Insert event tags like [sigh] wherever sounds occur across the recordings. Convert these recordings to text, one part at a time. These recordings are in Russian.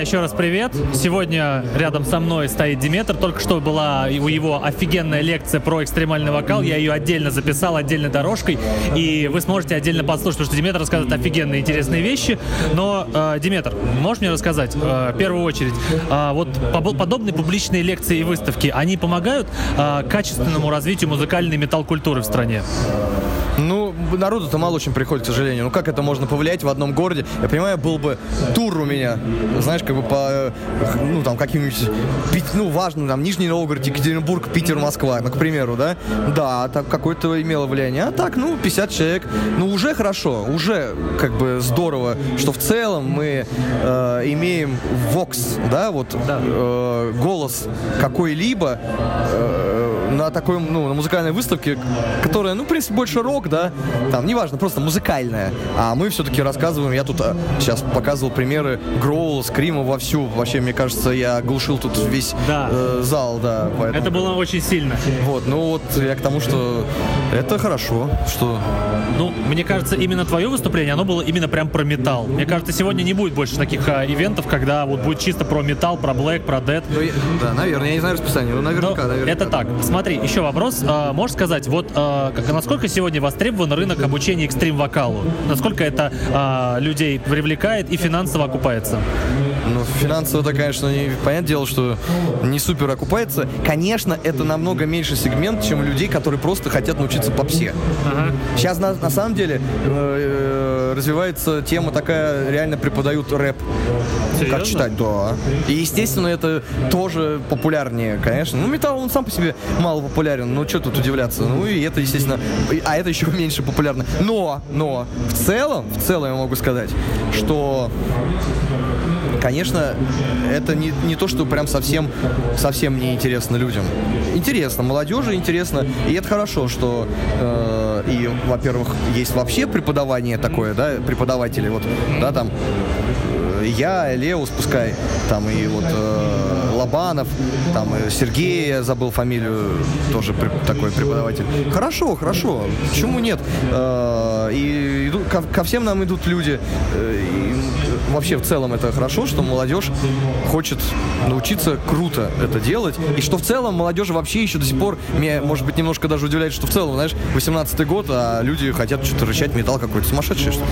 Еще раз привет. Сегодня рядом со мной стоит Диметр. Только что была у его офигенная лекция про экстремальный вокал. Я ее отдельно записал, отдельной дорожкой. И вы сможете отдельно послушать, потому что Диметр рассказывает офигенные интересные вещи. Но, э, Диметр, можешь мне рассказать, э, в первую очередь, э, вот подобные публичные лекции и выставки, они помогают э, качественному развитию музыкальной метал-культуры в стране? Ну, народу-то мало очень приходит, к сожалению. Ну, как это можно повлиять в одном городе? Я понимаю, был бы тур у меня, знаешь, как бы по, ну, там, каким-нибудь, ну, важно, там, Нижний Новгород, Екатеринбург, Питер, Москва, ну, к примеру, да? Да, так какое-то имело влияние. А так, ну, 50 человек, ну, уже хорошо, уже, как бы, здорово, что в целом мы э, имеем вокс, да, вот, да. Э, голос какой-либо, э, на такой, ну, на музыкальной выставке, которая, ну, в принципе, больше рок, да, там, неважно, просто музыкальная. А мы все-таки рассказываем, я тут а, сейчас показывал примеры Гроула, Скрима вовсю. Вообще, мне кажется, я глушил тут весь да. э, зал, да. Поэтому... Это было очень сильно. Вот, ну вот я к тому, что это хорошо, что... Ну, мне кажется, именно твое выступление, оно было именно прям про металл. Мне кажется, сегодня не будет больше таких а, ивентов, когда вот будет чисто про металл, про блэк, про дед. Ну, да, наверное, я не знаю расписание, но наверняка, но наверняка. Это так. Смотри, еще вопрос. А, можешь сказать, вот а, насколько сегодня востребован рынок обучения экстрим-вокалу? Насколько это а, людей привлекает и финансово окупается? Ну, финансово-то, конечно, не, понятное дело, что не супер окупается. Конечно, это намного меньше сегмент, чем людей, которые просто хотят научиться попсе. Ага. Сейчас, на, на самом деле, э, развивается тема такая, реально преподают рэп. Серьезно? Как читать, да. И, естественно, это тоже популярнее, конечно. Ну, металл, он сам по себе мало популярен. Ну, что тут удивляться? Ну, и это, естественно, а это еще меньше популярно. Но, но, в целом, в целом я могу сказать, что конечно, это не, не то, что прям совсем, совсем не интересно людям. Интересно, молодежи интересно, и это хорошо, что э, и, во-первых, есть вообще преподавание такое, да, преподаватели, вот, да, там я, Леус, пускай, там и вот э, Лобанов, там и Сергей, я забыл фамилию, тоже такой преподаватель. Хорошо, хорошо, почему нет? Э, и ко, ко всем нам идут люди, э, вообще в целом это хорошо, что молодежь хочет научиться круто это делать, и что в целом молодежь вообще еще до сих пор, меня, может быть, немножко даже удивляет, что в целом, знаешь, 18-й год, а люди хотят что-то рычать, металл какой-то сумасшедший, что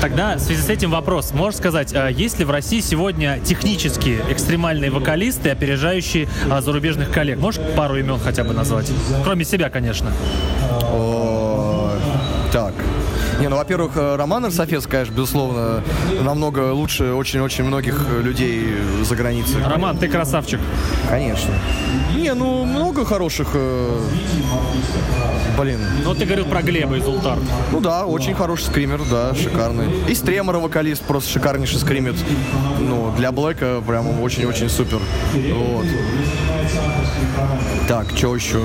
Тогда в связи с этим вопрос, можешь сказать, а есть ли в России сегодня технические экстремальные вокалисты, опережающие а, зарубежных коллег? Можешь пару имен хотя бы назвать? Кроме себя, конечно. Так. Не, ну, во-первых, э, Роман Арсофец, конечно, безусловно, намного лучше очень-очень многих людей за границей. Роман, ты красавчик. Конечно. Не, ну, много хороших... Э... Блин. Ну, ты говорил про Глеба из Ултар. Ну да, очень хороший скример, да, шикарный. И Стремора вокалист просто шикарнейший скримит. Ну, для Блэка прям очень-очень супер. Вот. Так, что еще?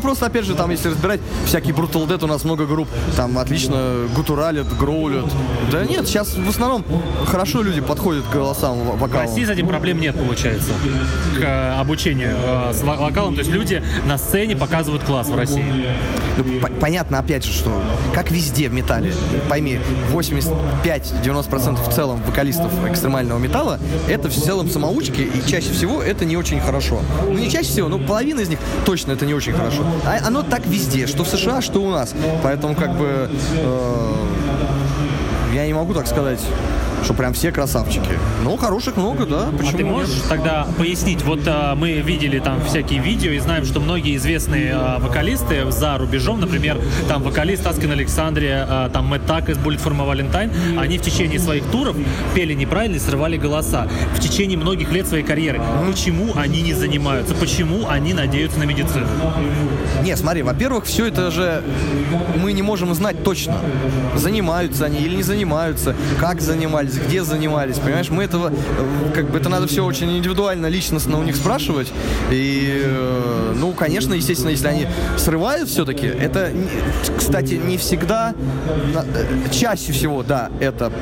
Просто, опять же, там, если разбирать, всякие Brutal Dead у нас много групп, там отлично гутуралят, гроулят. Да нет, сейчас в основном хорошо люди подходят к голосам вокалам. В России с этим проблем нет, получается, к э, обучению э, с вокалом. То есть люди на сцене показывают класс в России. Ну, понятно, опять же, что как везде в металле, пойми, 85-90% в целом вокалистов экстремального металла это в целом самоучки, и чаще всего это не очень хорошо. Ну, не чаще всего, но половина из них точно это не очень хорошо. А оно так везде, что в США, что у нас. Поэтому как бы э, я не могу так сказать что прям все красавчики. Ну, хороших много, да. Почему а ты можешь нет? тогда пояснить? Вот а, мы видели там всякие видео и знаем, что многие известные а, вокалисты за рубежом, например, там вокалист Аскин Александрия, а, там Мэтт Так из Bullet for My Valentine, они в течение своих туров пели неправильно и срывали голоса. В течение многих лет своей карьеры. Почему они не занимаются? Почему они надеются на медицину? Не, смотри, во-первых, все это же мы не можем знать точно, занимаются они или не занимаются, как занимались занимались, где занимались, понимаешь? Мы этого, э, как бы это надо все очень индивидуально, личностно у них спрашивать. И, э, ну, конечно, естественно, если они срывают все-таки, это, кстати, не всегда, э, чаще всего, да, это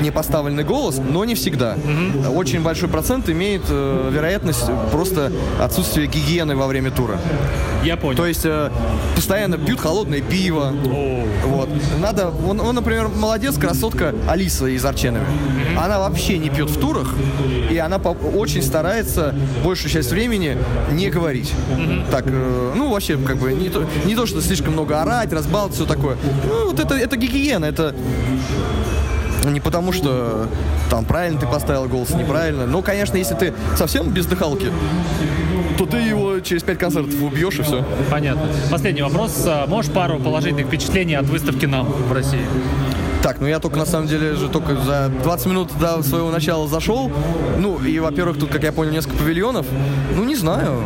не поставленный голос, но не всегда. Угу. Очень большой процент имеет вероятность просто отсутствия гигиены во время тура. Я понял. То есть э, постоянно пьют холодное пиво. О. Вот. Надо. Он, он, например, молодец, красотка Алиса из Арченовец. Она вообще не пьет в турах, и она очень старается большую часть времени не говорить. Так, э, ну вообще как бы не то, не то, что слишком много орать, разбалт, все такое. Ну, вот это, это гигиена, это не потому, что там правильно ты поставил голос, неправильно. Но, конечно, если ты совсем без дыхалки, то ты его через пять концертов убьешь и все. Понятно. Последний вопрос. А, Можешь пару положительных впечатлений от выставки нам в России? Так, ну я только на самом деле же только за 20 минут до своего начала зашел. Ну, и, во-первых, тут, как я понял, несколько павильонов. Ну, не знаю.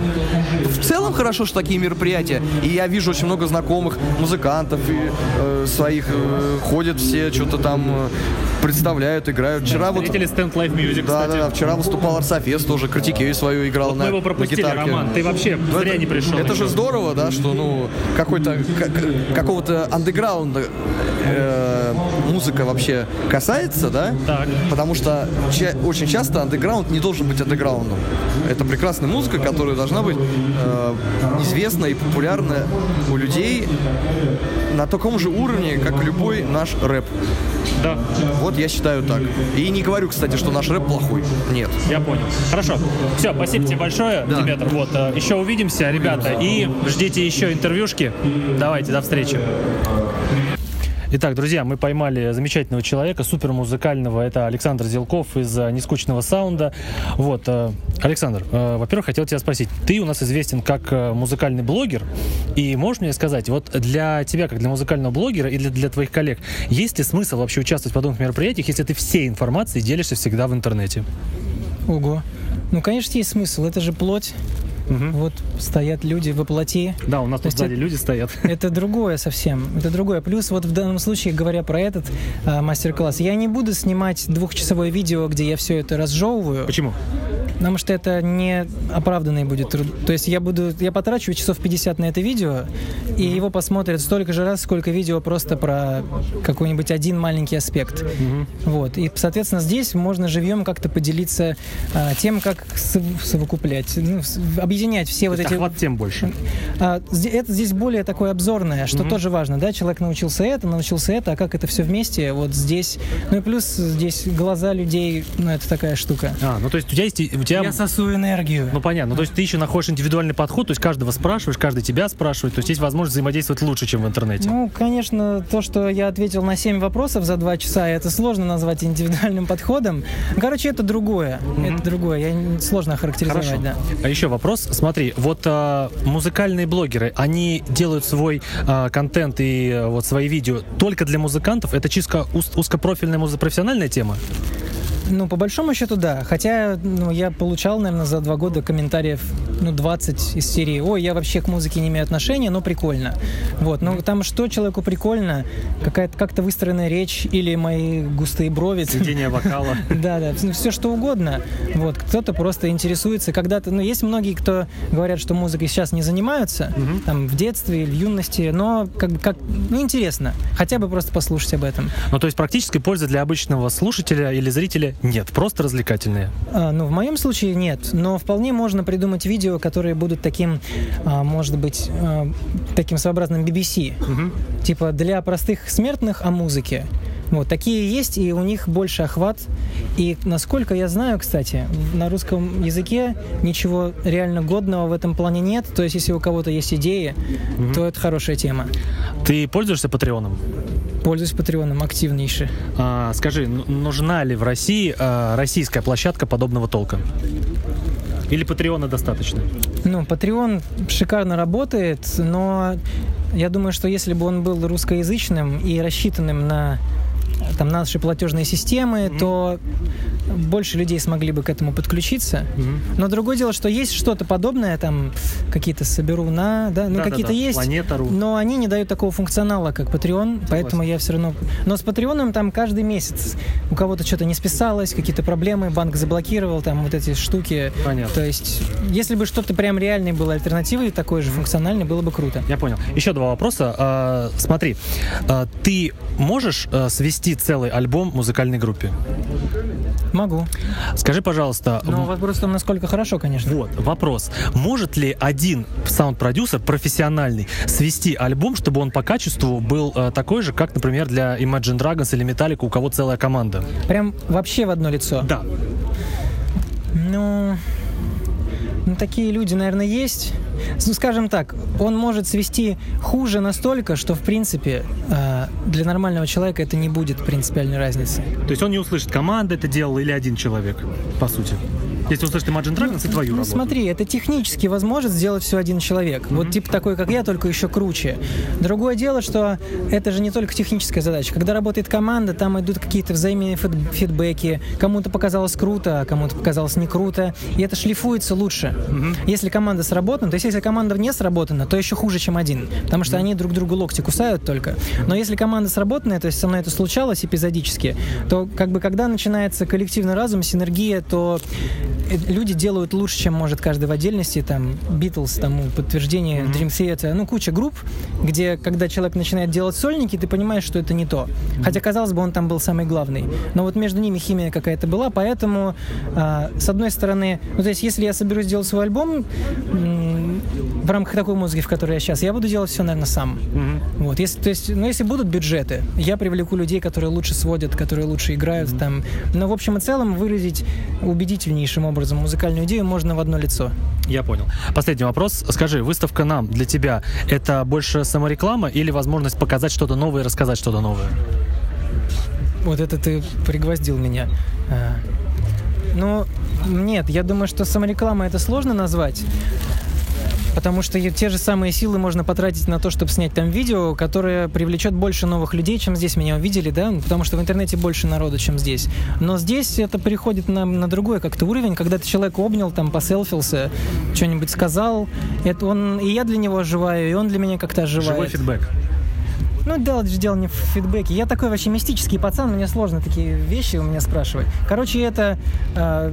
В целом хорошо, что такие мероприятия. И я вижу очень много знакомых музыкантов и э, своих э, ходят все, что-то там э, представляют, играют. Вчера вот... Зрители Stand Live Music, Да, кстати. да, да. Вчера выступал Арсофес, тоже Критикею свою играл Вот на, мы его на пропустили, гитарке. Роман. Ты вообще Ну, зря это, не пришел. Это же здорово, да, что ну какой-то как- какого-то андеграунда э, музыка вообще касается, да? Так. Потому что ча- очень часто андеграунд не должен быть андеграундом. Это прекрасная музыка, которая должна быть э, известна и популярна у людей на таком же уровне, как любой наш рэп. Да, Вот я считаю так. И не говорю, кстати, что наш рэп плохой. Нет. я понял. Хорошо. Все, спасибо тебе большое, Да. Диметр. Вот, э, еще увидимся, ребята. И ждите еще интервьюшки. Давайте, до встречи. Итак, друзья, мы поймали замечательного человека, супер музыкального. Это Александр Зелков из э, «Нескучного саунда». Вот, э, Александр, э, во-первых, хотел тебя спросить. Ты у нас известен как музыкальный блогер. И можешь мне сказать, вот для тебя, как для музыкального блогера и для, для твоих коллег, есть ли смысл вообще участвовать в подобных мероприятиях, если ты всей информацией делишься всегда в интернете? Ого. Ну, конечно, есть смысл. Это же плоть. Вот стоят люди во плоти. Да, у нас То тут сзади это- люди стоят. [laughs] Это другое совсем. Это другое. Плюс вот в данном случае, говоря про этот а, мастер-класс, я не буду снимать двухчасовое видео, где я все это разжевываю, Почему? потому что это не оправданный будет труд. То есть я буду, я потрачу часов 50 на это видео, и его посмотрят столько же раз, сколько видео просто про какой-нибудь один маленький аспект. Вот. И, соответственно, здесь можно живьем как-то поделиться а, тем, как сов- совокуплять, ну, объединять все вот эти... охват тем больше. А, это здесь более такое обзорное, что тоже важно, да, человек научился это, научился это, а как это все вместе, вот здесь, ну и плюс здесь глаза людей, ну это такая штука. А, ну то есть у тебя есть... У тебя... Я сосу энергию. Ну понятно. Ну, то есть ты еще находишь индивидуальный подход, то есть каждого спрашиваешь, каждый тебя спрашивает. То есть есть возможность взаимодействовать лучше, чем в интернете. Ну, конечно, то, что я ответил на 7 вопросов за 2 часа, это сложно назвать индивидуальным подходом. Короче, это другое. Это другое. Я сложно охарактеризовать, Хорошо. да. А еще вопрос. Смотри, вот а, музыкальные блогеры, они делают свой а, контент и а, вот свои видео только для музыкантов. Это чисто уз- узкопрофильная музопрофессиональная тема. Ну, по большому счету, да. Хотя, ну, я получал, наверное, за два года комментариев, ну, 20 из серии «Ой, я вообще к музыке не имею отношения, но прикольно». Вот, ну, там что человеку прикольно? Какая-то как-то выстроенная речь или мои густые брови? Сведение вокала. [laughs] Да, да, все что угодно. Вот, кто-то просто интересуется. Когда-то, ну, есть многие, кто говорят, что музыкой сейчас не занимаются, там, в детстве или в юности, но как, как, ну, интересно. Хотя бы просто послушать об этом. Ну, то есть практической пользы для обычного слушателя или зрителя нет, просто развлекательные. А, ну, в моем случае нет, но вполне можно придумать видео, которые будут таким, а, может быть, а, таким своеобразным BBC. Типа для простых смертных о музыке. Вот, такие есть, и у них больше охват. И насколько я знаю, кстати, на русском языке ничего реально годного в этом плане нет. То есть, если у кого-то есть идеи, то это хорошая тема. Ты пользуешься Патреоном? Пользуюсь Патреоном активнейше. А, скажи, нужна ли в России а, российская площадка подобного толка? Или Патреона достаточно? Ну, Patreon шикарно работает, но я думаю, что если бы он был русскоязычным и рассчитанным на там наши платежные системы, то больше людей смогли бы к этому подключиться. Но другое дело, что есть что-то подобное, там какие-то соберу на, да, ну Да-да-да, какие-то есть, Планета.ру. но они не дают такого функционала, как Patreon, поэтому я все равно... Но с Patreon там каждый месяц у кого-то что-то не списалось, какие-то проблемы, банк заблокировал, там вот эти штуки. Понятно. То есть, если бы что-то прям реальной было альтернативой, такой же функциональной, было бы круто. Я понял. Еще два вопроса. А, смотри, а, ты можешь а, свести целый альбом музыкальной группе? Могу. Скажи, пожалуйста, м- вопрос в том, насколько хорошо, конечно. вот, вопрос. Может ли один саунд-продюсер профессиональный свести альбом, чтобы он по качеству был э, такой же, как, например, для Imagine Dragons или Metallica, у кого целая команда? Прям вообще в одно лицо. Да. Ну, ну, такие люди, наверное, есть. Ну, скажем так, он может свести хуже настолько, что, в принципе, э, для нормального человека это не будет принципиальной разницы. То есть он не услышит, команда это делала или один человек, по сути. Если услышит Imagine Dragons и твою Ну, работу. смотри, это технически возможно сделать все один человек. Вот типа такой, как я, только еще круче. Другое дело, что это же не только техническая задача. Когда работает команда, там идут какие-то взаимные фид- фидбэки. Кому-то показалось круто, а кому-то показалось не круто. И это шлифуется лучше. Если команда сработана, то есть если команда не сработана, то еще хуже, чем один. Потому что они друг другу локти кусают только. Но если команда сработанная, то есть со мной это случалось эпизодически, то как бы когда начинается коллективный разум, синергия, то люди делают лучше, чем может каждый в отдельности. Там Beatles, тому подтверждение, Dream Theater, ну куча групп, где когда человек начинает делать сольники, ты понимаешь, что это не то. Хотя казалось бы, он там был самый главный. Но вот между ними химия какая-то была, поэтому а, с одной стороны, ну то есть если я соберусь делать свой альбом в рамках такой музыки, в которой я сейчас, я буду делать все, наверное, сам. Вот, если, то есть, ну, если будут бюджеты, я привлеку людей, которые лучше сводят, которые лучше играют там. Но в общем и целом выразить убедительнейшим образом музыкальную идею можно в одно лицо. Я понял. Последний вопрос. Скажи, выставка нам для тебя это больше самореклама или возможность показать что-то новое и рассказать что-то новое? Вот это ты пригвоздил меня. А, Ну, нет, я думаю, что самореклама это сложно назвать. Потому что те же самые силы можно потратить на то, чтобы снять там видео, которое привлечет больше новых людей, чем здесь меня увидели, да, Ну, потому что в интернете больше народу, чем здесь. Но здесь это переходит на, на другой как-то уровень, когда ты человека обнял, там, поселфился, что-нибудь сказал, это он, и я для него оживаю, и он для меня как-то оживает. Живой фидбэк. Ну, дело же дело не в фидбэке. Я такой вообще мистический пацан, мне сложно такие вещи у меня спрашивать. Короче, это, э,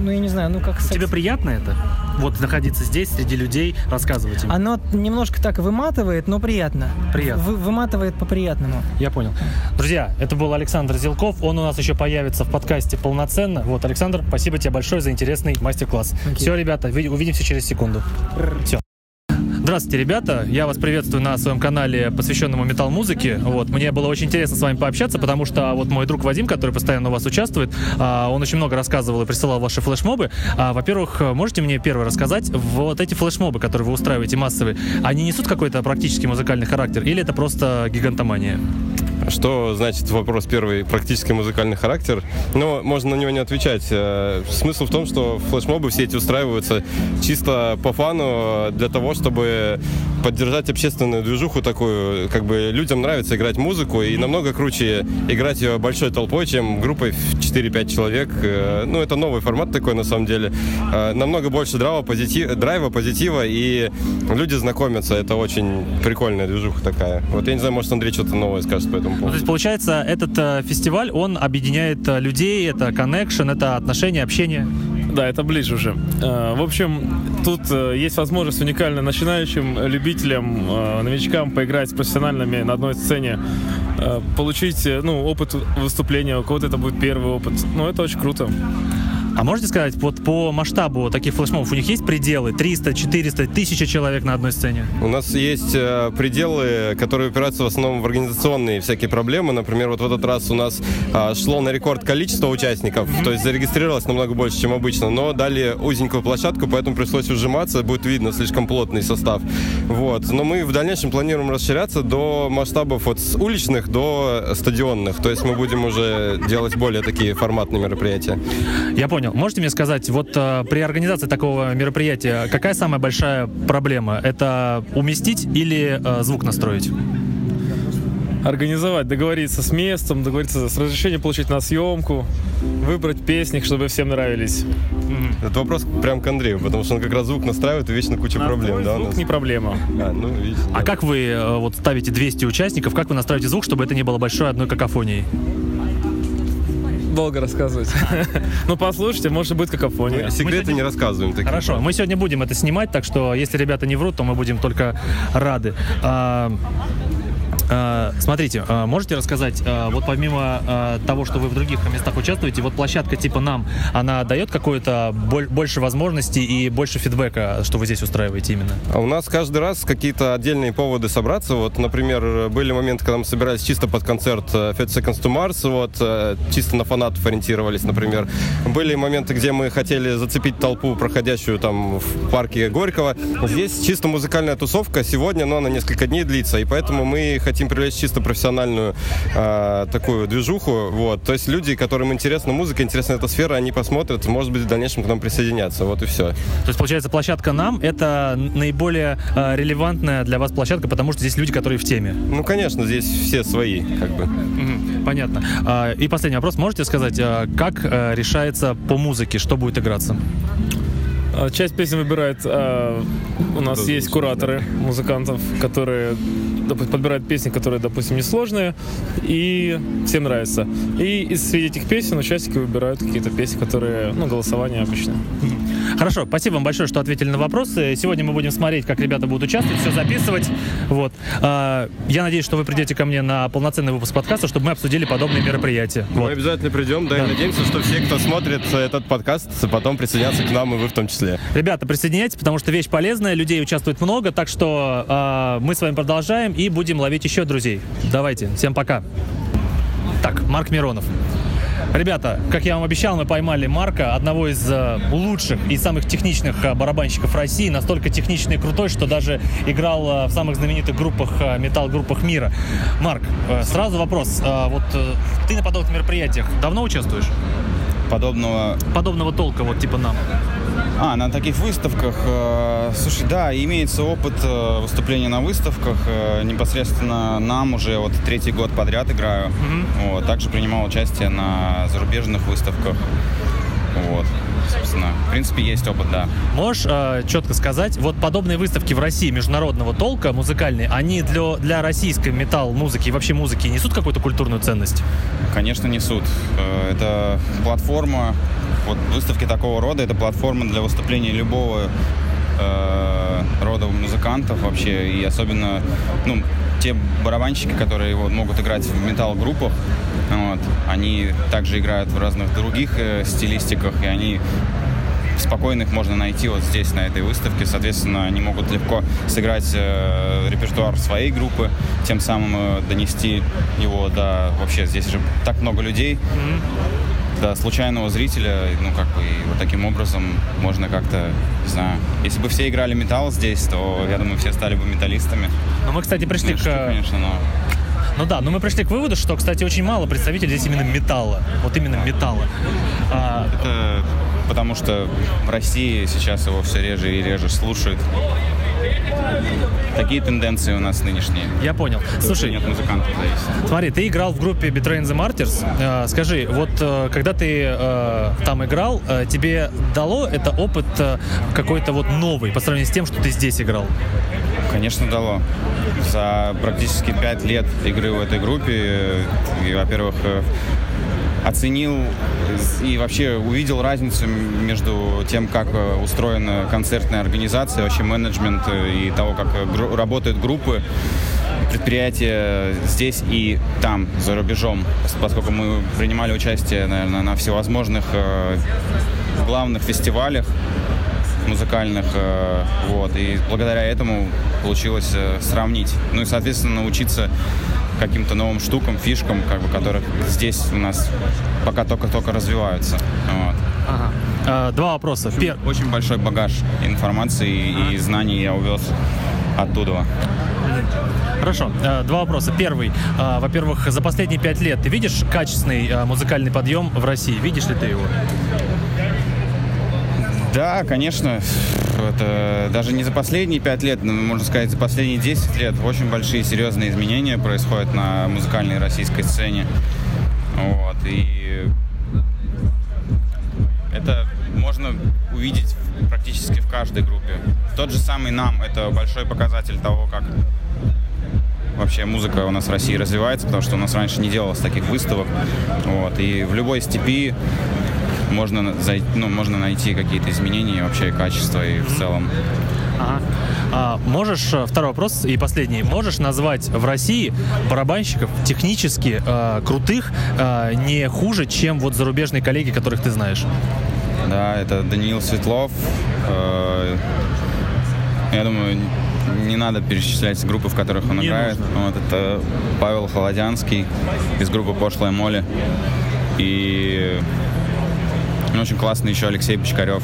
ну, я не знаю, ну, как... Тебе секс- приятно это? Вот находиться здесь, среди людей, рассказывать им? Оно немножко так выматывает, но приятно. Приятно. Вы- выматывает по-приятному. Я понял. Друзья, это был Александр Зелков. Он у нас еще появится в подкасте полноценно. Вот, Александр, спасибо тебе большое за интересный мастер-класс. Окей. Все, ребята, ви- увидимся через секунду. Все. Здравствуйте, ребята. Я вас приветствую на своем канале, посвященному метал-музыке. Вот. Мне было очень интересно с вами пообщаться, потому что вот мой друг Вадим, который постоянно у вас участвует, а, он очень много рассказывал и присылал ваши флешмобы. А, Во-первых, можете мне первое рассказать, вот эти флешмобы, которые вы устраиваете массовые, они несут какой-то практически музыкальный характер или это просто гигантомания? Что значит вопрос первый, практически музыкальный характер? Но можно на него не отвечать. Э, Смысл в том, что флешмобы все эти устраиваются чисто по фану, для того, чтобы поддержать общественную движуху такую. Как бы людям нравится играть музыку, и намного круче играть ее большой толпой, чем группой в 4-5 человек. Э, Ну, это новый формат такой, на самом деле. Э, Намного больше драйва, позитива, драйва, позитива, и люди знакомятся. Это очень прикольная движуха такая. Вот я не знаю, может, Андрей что-то новое скажет по этому Ну, поводу. то есть, получается, этот э, фестиваль, он объединяет людей, это connection, это отношения, общение. Да, это ближе уже. Э, В общем, тут э, есть возможность уникально начинающим любителям, э, новичкам поиграть с профессиональными на одной сцене, получить ну, опыт выступления, у кого-то это будет первый опыт. Ну, это очень круто. А можете сказать, вот по масштабу таких флешмобов у них есть пределы? 300, 400, 1000 человек на одной сцене? У нас есть э, пределы, которые упираются в основном в организационные всякие проблемы. Например, вот в этот раз у нас а, шло на рекорд количество участников, то есть зарегистрировалось намного больше, чем обычно, но дали узенькую площадку, поэтому пришлось ужиматься, будет видно слишком плотный состав. Вот. Но мы в дальнейшем планируем расширяться до масштабов от с уличных до стадионных, то есть мы будем уже делать более такие форматные мероприятия. Я понял. Можете мне сказать, вот э, при организации такого мероприятия какая самая большая проблема? Это уместить или э, звук настроить? Организовать, договориться с местом, договориться с разрешением получить на съемку, выбрать песни, чтобы всем нравились. Это вопрос прям к Андрею, потому что он как раз звук настраивает и вечно куча проблем, да, звук нас? не проблема. А, ну, видите, А да. как вы э, вот ставите 200 участников, как вы настраиваете звук, чтобы это не было большой одной какофонией? Долго рассказывать. [laughs] Ну, послушайте, может быть, какофония. Секреты не рассказываем. Хорошо, мы сегодня будем это снимать, так что если ребята не врут, то мы будем только рады. А, смотрите, а, можете рассказать, а, вот помимо того, что вы в других местах участвуете, вот площадка типа нам, она дает какое-то боль- больше возможностей и больше фидбэка, что вы здесь устраиваете именно? У нас каждый раз какие-то отдельные поводы собраться. Вот, например, были моменты, когда мы собирались чисто под концерт э, 30 Seconds to Mars, вот, э, чисто на фанатов ориентировались, например. Были моменты, где мы хотели зацепить толпу, проходящую там в парке Горького. Здесь чисто музыкальная тусовка. Сегодня, но она несколько дней длится, и поэтому мы хотим привлечь чисто профессиональную э, такую движуху. Вот. То есть люди, которым интересна музыка, интересна эта сфера, они посмотрят, может быть, в дальнейшем к нам присоединятся. Вот и все. То есть, получается, площадка нам это наиболее а, релевантная для вас площадка, потому что здесь люди, которые в теме. Ну, конечно, здесь все свои, как бы. Понятно. А, И последний вопрос. Можете сказать, а, как а, решается по музыке, что будет играться? А, Часть песен выбирает, у нас есть кураторы музыкантов, которые подбирают песни, которые, допустим, несложные, и всем нравится. И из среди этих песен участники выбирают какие-то песни, которые, ну, голосование обычно. Хорошо, спасибо вам большое, что ответили на вопросы. Сегодня мы будем смотреть, как ребята будут участвовать, все записывать. Вот. А, Я надеюсь, что вы придете ко мне на полноценный выпуск подкаста, чтобы мы обсудили подобные мероприятия. Мы Вот. обязательно придем, да, Да. и надеемся, что все, кто смотрит этот подкаст, потом присоединятся к нам, и вы в том числе. Ребята, присоединяйтесь, потому что вещь полезная, людей участвует много, так что а, мы с вами продолжаем и будем ловить еще друзей. Давайте, всем пока. Так, Марк Миронов. Ребята, как я вам обещал, мы поймали Марка, одного из э, лучших и самых техничных э, барабанщиков России, настолько техничный и крутой, что даже играл э, в самых знаменитых группах, металл-группах мира. Марк, сразу вопрос. Вот ты на подобных мероприятиях давно участвуешь? подобного... Подобного толка, вот типа нам. А, на таких выставках. э, слушай, да, имеется опыт э, выступления на выставках. э, непосредственно нам уже вот третий год подряд играю. Вот, также принимал участие на зарубежных выставках. Вот, собственно. В принципе, есть опыт, да. Можешь э, четко сказать, вот подобные выставки в России международного толка музыкальные, они для, для российской металл-музыки и вообще музыки несут какую-то культурную ценность? Конечно, несут. Э, Это платформа, вот выставки такого рода, это платформа для выступления любого э, рода музыкантов вообще, и особенно, ну, те барабанщики, которые вот, могут играть в металл-группах, вот, они также играют в разных других э, стилистиках, и они спокойно их можно найти вот здесь, на этой выставке. Соответственно, они могут легко сыграть э, репертуар своей группы, тем самым э, донести его до... Вообще, здесь же так много людей, до случайного зрителя, ну, как бы, и вот таким образом можно как-то, не знаю... Если бы все играли металл здесь, то, я думаю, все стали бы металлистами. Ну, мы, кстати, пришли к... что, конечно, но... Ну да, но мы пришли к выводу, что, кстати, очень мало представителей здесь именно металла. Вот именно металла. А, Это потому что в России сейчас его все реже и реже слушают. Такие тенденции у нас нынешние. я понял. Слушай, Нет музыкантов зависит. Смотри, ты играл в группе Betraying the Martyrs. Э, скажи, вот э, когда ты э, там играл, э, тебе дало это опыт э, какой-то вот новый по сравнению с тем, что ты здесь играл? Конечно, дало. За практически пять лет игры в этой группе, и, во-первых, оценил и вообще увидел разницу между тем, как э, устроена концертная организация, вообще менеджмент э, и того, как э, гру- работают группы, предприятия здесь и там, за рубежом, Пос- поскольку мы принимали участие, наверное, на всевозможных э, главных фестивалях, музыкальных, э, вот, и благодаря этому получилось э, сравнить, ну и, соответственно, научиться каким-то новым штукам, фишкам, как бы, которых здесь у нас пока только-только развиваются. Вот. Э, два вопроса. Пер- Очень большой багаж информации и знаний я увез оттуда. Хорошо, э, два вопроса. Первый. Э, Во-первых, за последние пять лет ты видишь качественный музыкальный подъем в России? Видишь ли ты его? Да, конечно, это даже не за последние пять лет, но, можно сказать, за последние 10 лет очень большие серьезные изменения происходят на музыкальной российской сцене. Вот, и это можно увидеть практически в каждой группе. Тот же самый нам это большой показатель того, как вообще музыка у нас в России развивается, потому что у нас раньше не делалось таких выставок. Вот, и в любой степи можно, на- зай- ну, можно найти какие-то изменения вообще качества и в целом Ага. А, можешь, э, второй вопрос и последний, можешь назвать в России барабанщиков технически э, крутых э, не хуже, чем вот зарубежные коллеги, которых ты знаешь? Да, это Даниил Светлов. Э, Я думаю, не надо перечислять группы, в которых он Не играет. нужно. Вот это Павел Холодянский из группы Пошлая Моли. И ну, очень классный еще Алексей Бочкарев.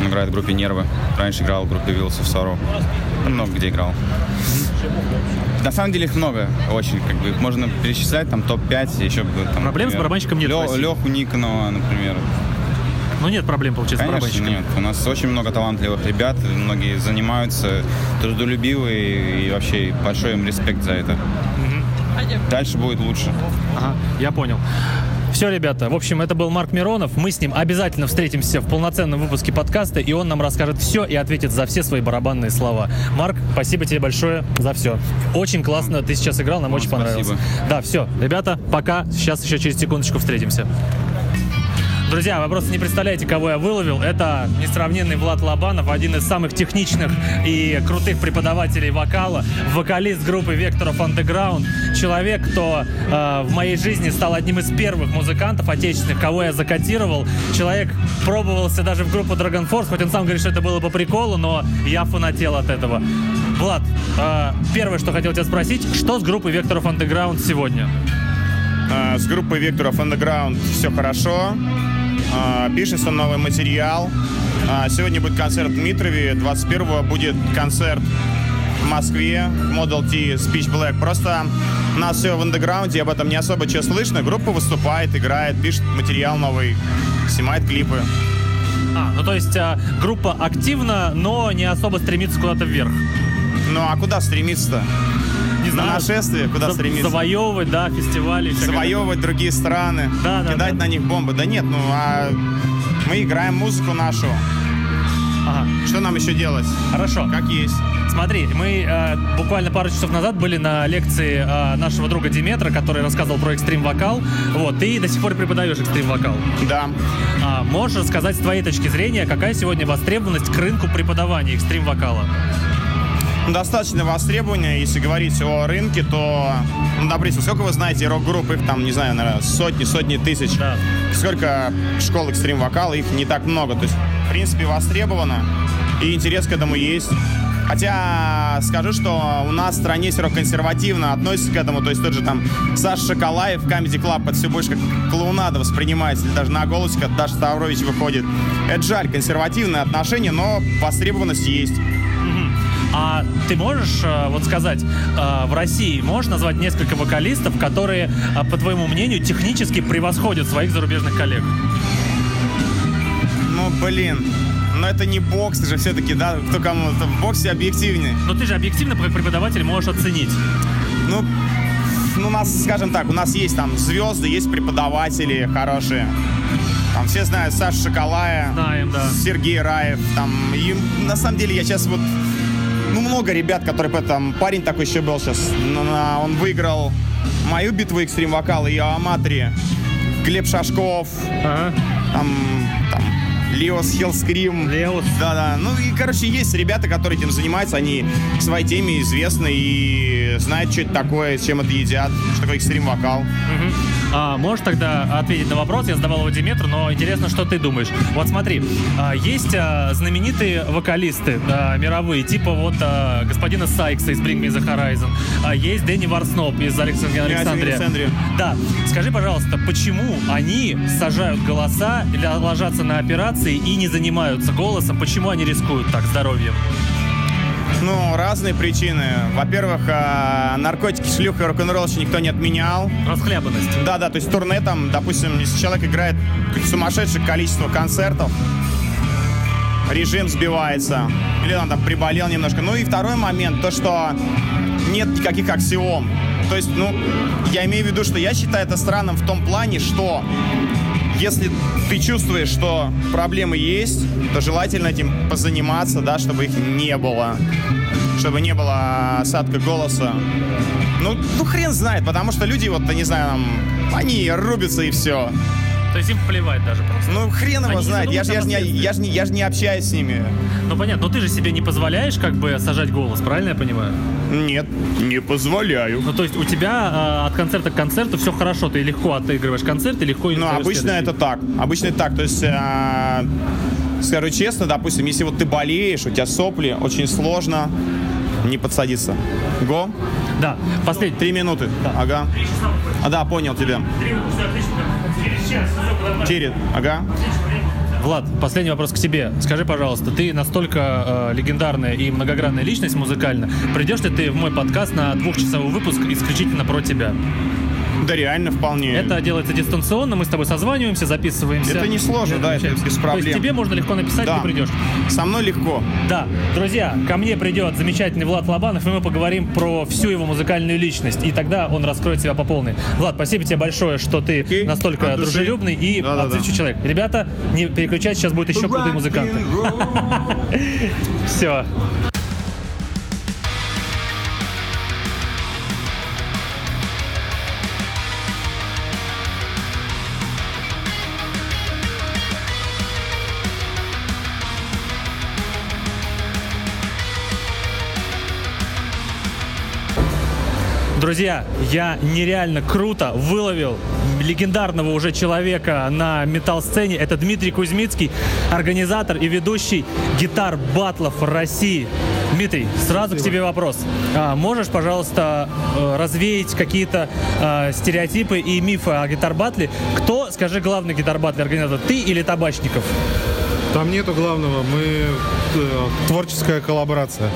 Он играет в группе Нервы. Раньше играл в группе Wheels of Sorrow. Ну, много где играл. На самом деле их много, очень, как бы, их можно перечислять, там, топ-5, еще бы, там, Проблем с например, барабанщиком нет Лё-. Леху Никонова, например. Ну нет проблем, получается, с Конечно, нет. У нас очень много талантливых ребят, многие занимаются, трудолюбивые, и вообще большой им респект за это. Дальше будет лучше. Ага, я понял. Все, ребята, в общем, это был Марк Миронов. Мы с ним обязательно встретимся в полноценном выпуске подкаста, и он нам расскажет все и ответит за все свои барабанные слова. Марк, спасибо тебе большое за все. Очень классно ты сейчас играл, нам Вам очень понравилось. спасибо. Да, все, ребята, пока. Сейчас еще через секундочку встретимся. Друзья, вы просто не представляете, кого я выловил. Это несравненный Влад Лобанов, один из самых техничных и крутых преподавателей вокала, вокалист группы of Underground, человек, кто э, в моей жизни стал одним из первых музыкантов отечественных, кого я закатировал. Человек пробовался даже в группу Dragon Force, хоть он сам говорит, что это было по приколу, но я фанател от этого. Влад, э, первое, что хотел тебя спросить, что с группой of Underground сегодня? А, С группой of Underground все хорошо. А, Пишется новый материал. А, Сегодня будет концерт в Дмитрове. 21-го будет концерт в Москве. Model T Speech Black. Просто у нас все в андеграунде, об этом не особо что слышно. Группа выступает, играет, пишет материал новый, снимает клипы. А, ну то есть а, группа активна, но не особо стремится куда-то вверх. Ну а куда стремиться-то? Не На нашествие? Куда за- стремиться? Завоевывать, да, фестивали. завоевывать другие страны, Да, да, кидать да. на них бомбы. Да нет, ну а мы играем музыку нашу. Ага, Что нам еще делать? хорошо. Как есть. Смотри, мы э, буквально пару часов назад были на лекции э, нашего друга Диметра, который рассказывал про экстрим-вокал. Вот, ты до сих пор преподаешь экстрим-вокал. Да. А, можешь рассказать с твоей точки зрения, какая сегодня востребованность к рынку преподавания экстрим-вокала? Достаточно востребования, если говорить о рынке, то, ну, допустим, сколько вы знаете рок-групп, их там, не знаю, наверное, сотни, сотни тысяч. Да. Сколько школ экстрим-вокала, их не так много. То есть, в принципе, востребовано, и интерес к этому есть. Хотя скажу, что у нас в стране все равно консервативно относится к этому. То есть тот же там Саша Шоколаев, Comedy Club, это все больше как клоунада воспринимается. Или даже на голосе, когда Даша Ставрович выходит. Это жаль, консервативное отношение, но востребованность есть. А ты можешь э, вот сказать, э, в России можешь назвать несколько вокалистов, которые, э, по твоему мнению, технически превосходят своих зарубежных коллег? Ну, блин. Но это не бокс же все-таки, да? Кто кому? Это в боксе объективнее. Но ты же объективно, как преподаватель, можешь оценить. Ну, ну, у нас, скажем так, у нас есть там звезды, есть преподаватели хорошие. Там все знают Саша Шоколая, Знаем, да. Сергей Раев. Там, и на самом деле я сейчас вот... Ну, много ребят, которые... Там парень такой еще был сейчас. Он выиграл мою битву экстрим вокала и о аматоре. Глеб Шашков. Ага. Там, там Леос Хиллскрим. Леос. Да-да. Ну и, короче, есть ребята, которые этим занимаются, они к своей теме известны и знают, что это такое, с чем это едят, что такое экстрим-вокал. Мгм. А, можешь тогда ответить на вопрос? Я задавал его Диметру, но интересно, что ты думаешь. Вот смотри, а, есть а, знаменитые вокалисты а, мировые, типа вот а, господина Сайкса из Bring Me The Horizon, а, есть Дэнни Варсноп из Александрии. Александрия. Да. Скажи, пожалуйста, почему они сажают голоса, ложатся на операции и не занимаются голосом? Почему они рискуют так здоровьем? Ну, разные причины. Во-первых, а, наркотики, шлюх и рок-н-ролл еще никто не отменял. Расхлябанность. Да-да, то есть турне там, допустим, если человек играет сумасшедшее количество концертов, режим сбивается, или он там приболел немножко. Ну и второй момент, то, что нет никаких аксиом. То есть, ну, я имею в виду, что я считаю это странным в том плане, что если ты чувствуешь, что проблемы есть, то желательно этим позаниматься, да, чтобы их не было. Чтобы не было осадка голоса. Ну, ну хрен знает, потому что люди, вот, не знаю, там, они рубятся и все. То есть им плевать даже просто. Ну, хрен его Они знает. Я же я я ж не, я ж не общаюсь с ними. Ну понятно, но ты же себе не позволяешь как бы сажать голос, правильно я понимаю? Нет, не позволяю. Ну то есть у тебя э, от концерта к концерту все хорошо, ты легко отыгрываешь концерт и легко Ну, обычно следующий. это так. Обычно это так. То есть, э, скажу честно, допустим, если вот ты болеешь, у тебя сопли, очень сложно не подсадиться. Го. Да, последний. Три минуты. Ага. А, да, понял тебя. Через. Ага. Влад, последний вопрос к тебе. Скажи, пожалуйста, ты настолько э, легендарная и многогранная личность музыкально. Придешь ли ты в мой подкаст на двухчасовой выпуск исключительно про тебя? Да реально вполне. Это делается дистанционно, мы с тобой созваниваемся, записываемся. Это несложно, да, это без То есть проблем. тебе можно легко написать, Да. ты придешь. Со мной легко. Да, друзья, ко мне придет замечательный Влад Лобанов, и мы поговорим про всю его музыкальную личность, и тогда он раскроет себя по полной. Влад, спасибо тебе большое, что ты Окей, настолько дружелюбный и Да-да-да. отзывчивый человек. Ребята, не переключайтесь, сейчас будут еще крутые музыканты. [laughs] Все. Друзья, я нереально круто выловил легендарного уже человека на метал-сцене. Это Дмитрий Кузьмицкий, организатор и ведущий гитар-батлов России. Дмитрий, сразу к тебе вопрос. А, можешь, пожалуйста, э, развеять какие-то э, стереотипы и мифы о гитар-батле? Кто, скажи, главный гитар-батле организатор, ты или Табачников? Там нету главного, мы э, творческая коллаборация.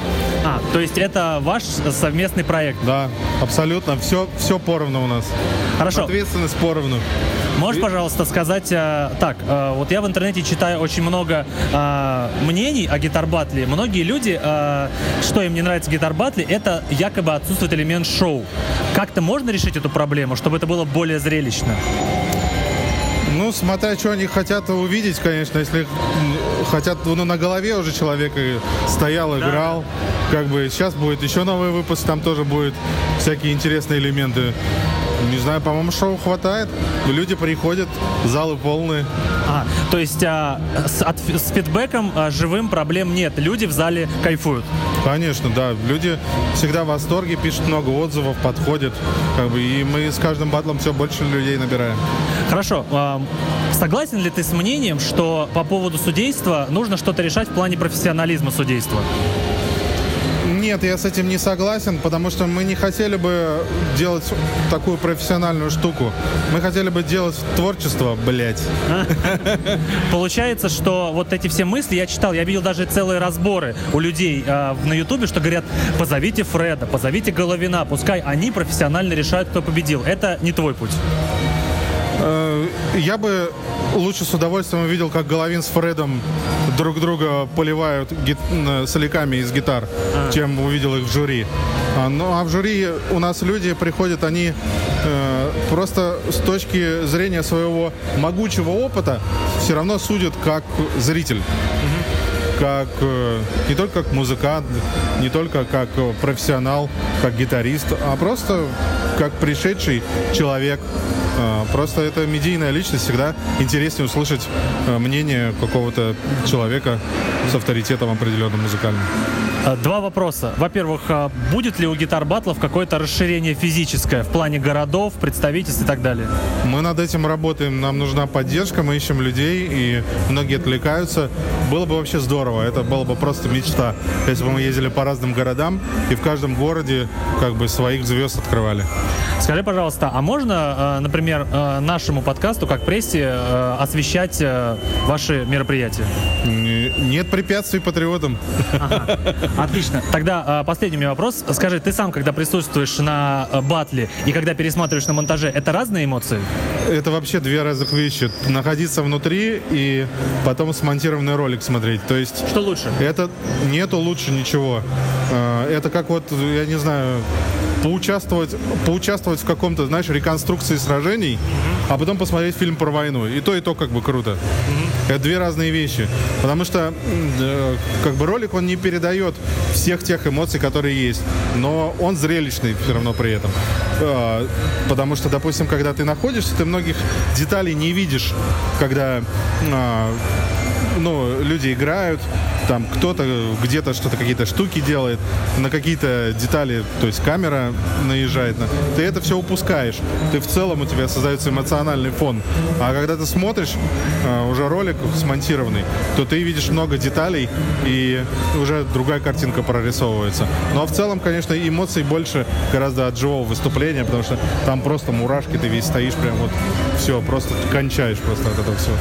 А, то есть это ваш совместный проект. Да, абсолютно. Все, все поровну у нас. Хорошо. Ответственность поровну. Можешь, пожалуйста, сказать э, так? э, вот я в интернете читаю очень много э, мнений о гитар-батле. Многие люди, э, что им не нравится гитар-батле, это якобы отсутствует элемент шоу. Как-то можно решить эту проблему, чтобы это было более зрелищно? Ну, смотря, что они хотят увидеть, конечно, если хотят, ну, на голове уже человек стоял, играл. Как бы сейчас будет еще новый выпуск, там тоже будет всякие интересные элементы. Не знаю, по-моему, шоу хватает. Люди приходят, залы полные. А, то есть а, с, от- с фидбэком а, живым проблем нет. Люди в зале кайфуют. Конечно, да. Люди всегда в восторге, пишут много отзывов, подходят. Как бы, и мы с каждым батлом все больше людей набираем. Хорошо. а, согласен ли ты с мнением, что по поводу судейства нужно что-то решать в плане профессионализма судейства? Нет, я с этим не согласен, потому что мы не хотели бы делать такую профессиональную штуку. Мы хотели бы делать творчество, блядь. [laughs] Получается, что вот эти все мысли я читал, я видел даже целые разборы у людей э, на Ютубе, что говорят, позовите Фреда, позовите Головина, пускай они профессионально решают, кто победил. Это не твой путь. Э, Я бы лучше с удовольствием увидел, как Головин с Фредом друг друга поливают гит- соляками из гитар, чем увидел их в жюри. А, Ну а в жюри у нас люди приходят, они э, просто с точки зрения своего могучего опыта все равно судят как зритель. Как э, не только как музыкант, не только как э, профессионал, как гитарист, а просто как пришедший человек. Э, Просто это медийная личность, всегда интереснее услышать э, мнение какого-то человека с авторитетом определенным музыкальным. Э, Два вопроса. Во-первых, э, будет ли у гитар-батлов какое-то расширение физическое в плане городов, представительств и так далее? Мы над этим работаем, нам нужна поддержка, мы ищем людей, и многие отвлекаются. Было бы вообще здорово, это было бы просто мечта, если бы мы ездили по разным городам и в каждом городе как бы своих звезд открывали. Скажи, пожалуйста, а можно, э, например, э, нашему подкасту, как прессе, освещать ваши мероприятия? Нет препятствий патриотам. Отлично. Тогда э, последний меня вопрос. Скажи, ты сам, когда присутствуешь на э, батле и когда пересматриваешь на монтаже, это разные эмоции? Это вообще две разных вещи. Находиться внутри и потом смонтированный ролик смотреть. То есть Что лучше? это нету лучше ничего. Э, Это как вот, я не знаю, поучаствовать, поучаствовать в каком-то, знаешь, реконструкции сражений, а потом посмотреть фильм про войну. И то, и то как бы круто. Это две разные вещи. Потому что э, как бы ролик, он не передает всех тех эмоций, которые есть. Но он зрелищный все равно при этом. Э, Потому что, допустим, когда ты находишься, ты многих деталей не видишь, когда а, ну, люди играют, там кто-то где-то что-то, какие-то штуки делает, на какие-то детали, то есть камера наезжает на... Ты это все упускаешь. Ты в целом у тебя создается эмоциональный фон. А когда ты смотришь а, уже ролик смонтированный, то ты видишь много деталей и уже другая картинка прорисовывается. Ну а в целом, конечно, эмоций больше гораздо от живого выступления, потому что там просто мурашки, ты весь стоишь прям вот все, просто кончаешь просто от этого всего.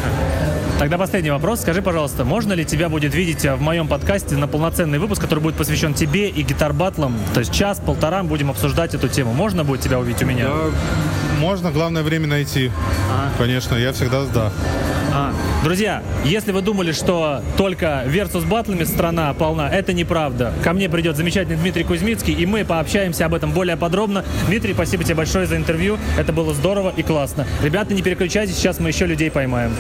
Тогда последний вопрос. Скажи, пожалуйста, можно ли тебя будет видеть э, в моем подкасте на полноценный выпуск, который будет посвящен тебе и гитар-батлам? То есть час-полтора будем обсуждать эту тему. Можно будет тебя увидеть у меня? Можно, главное время найти. Конечно, я всегда да. А, Друзья, если вы думали, что только Versus батлами страна полна, это неправда. Ко мне придет замечательный Дмитрий Кузьмицкий, и мы пообщаемся об этом более подробно. Дмитрий, спасибо тебе большое за интервью. Это было здорово и классно. Ребята, не переключайтесь, сейчас мы еще людей поймаем.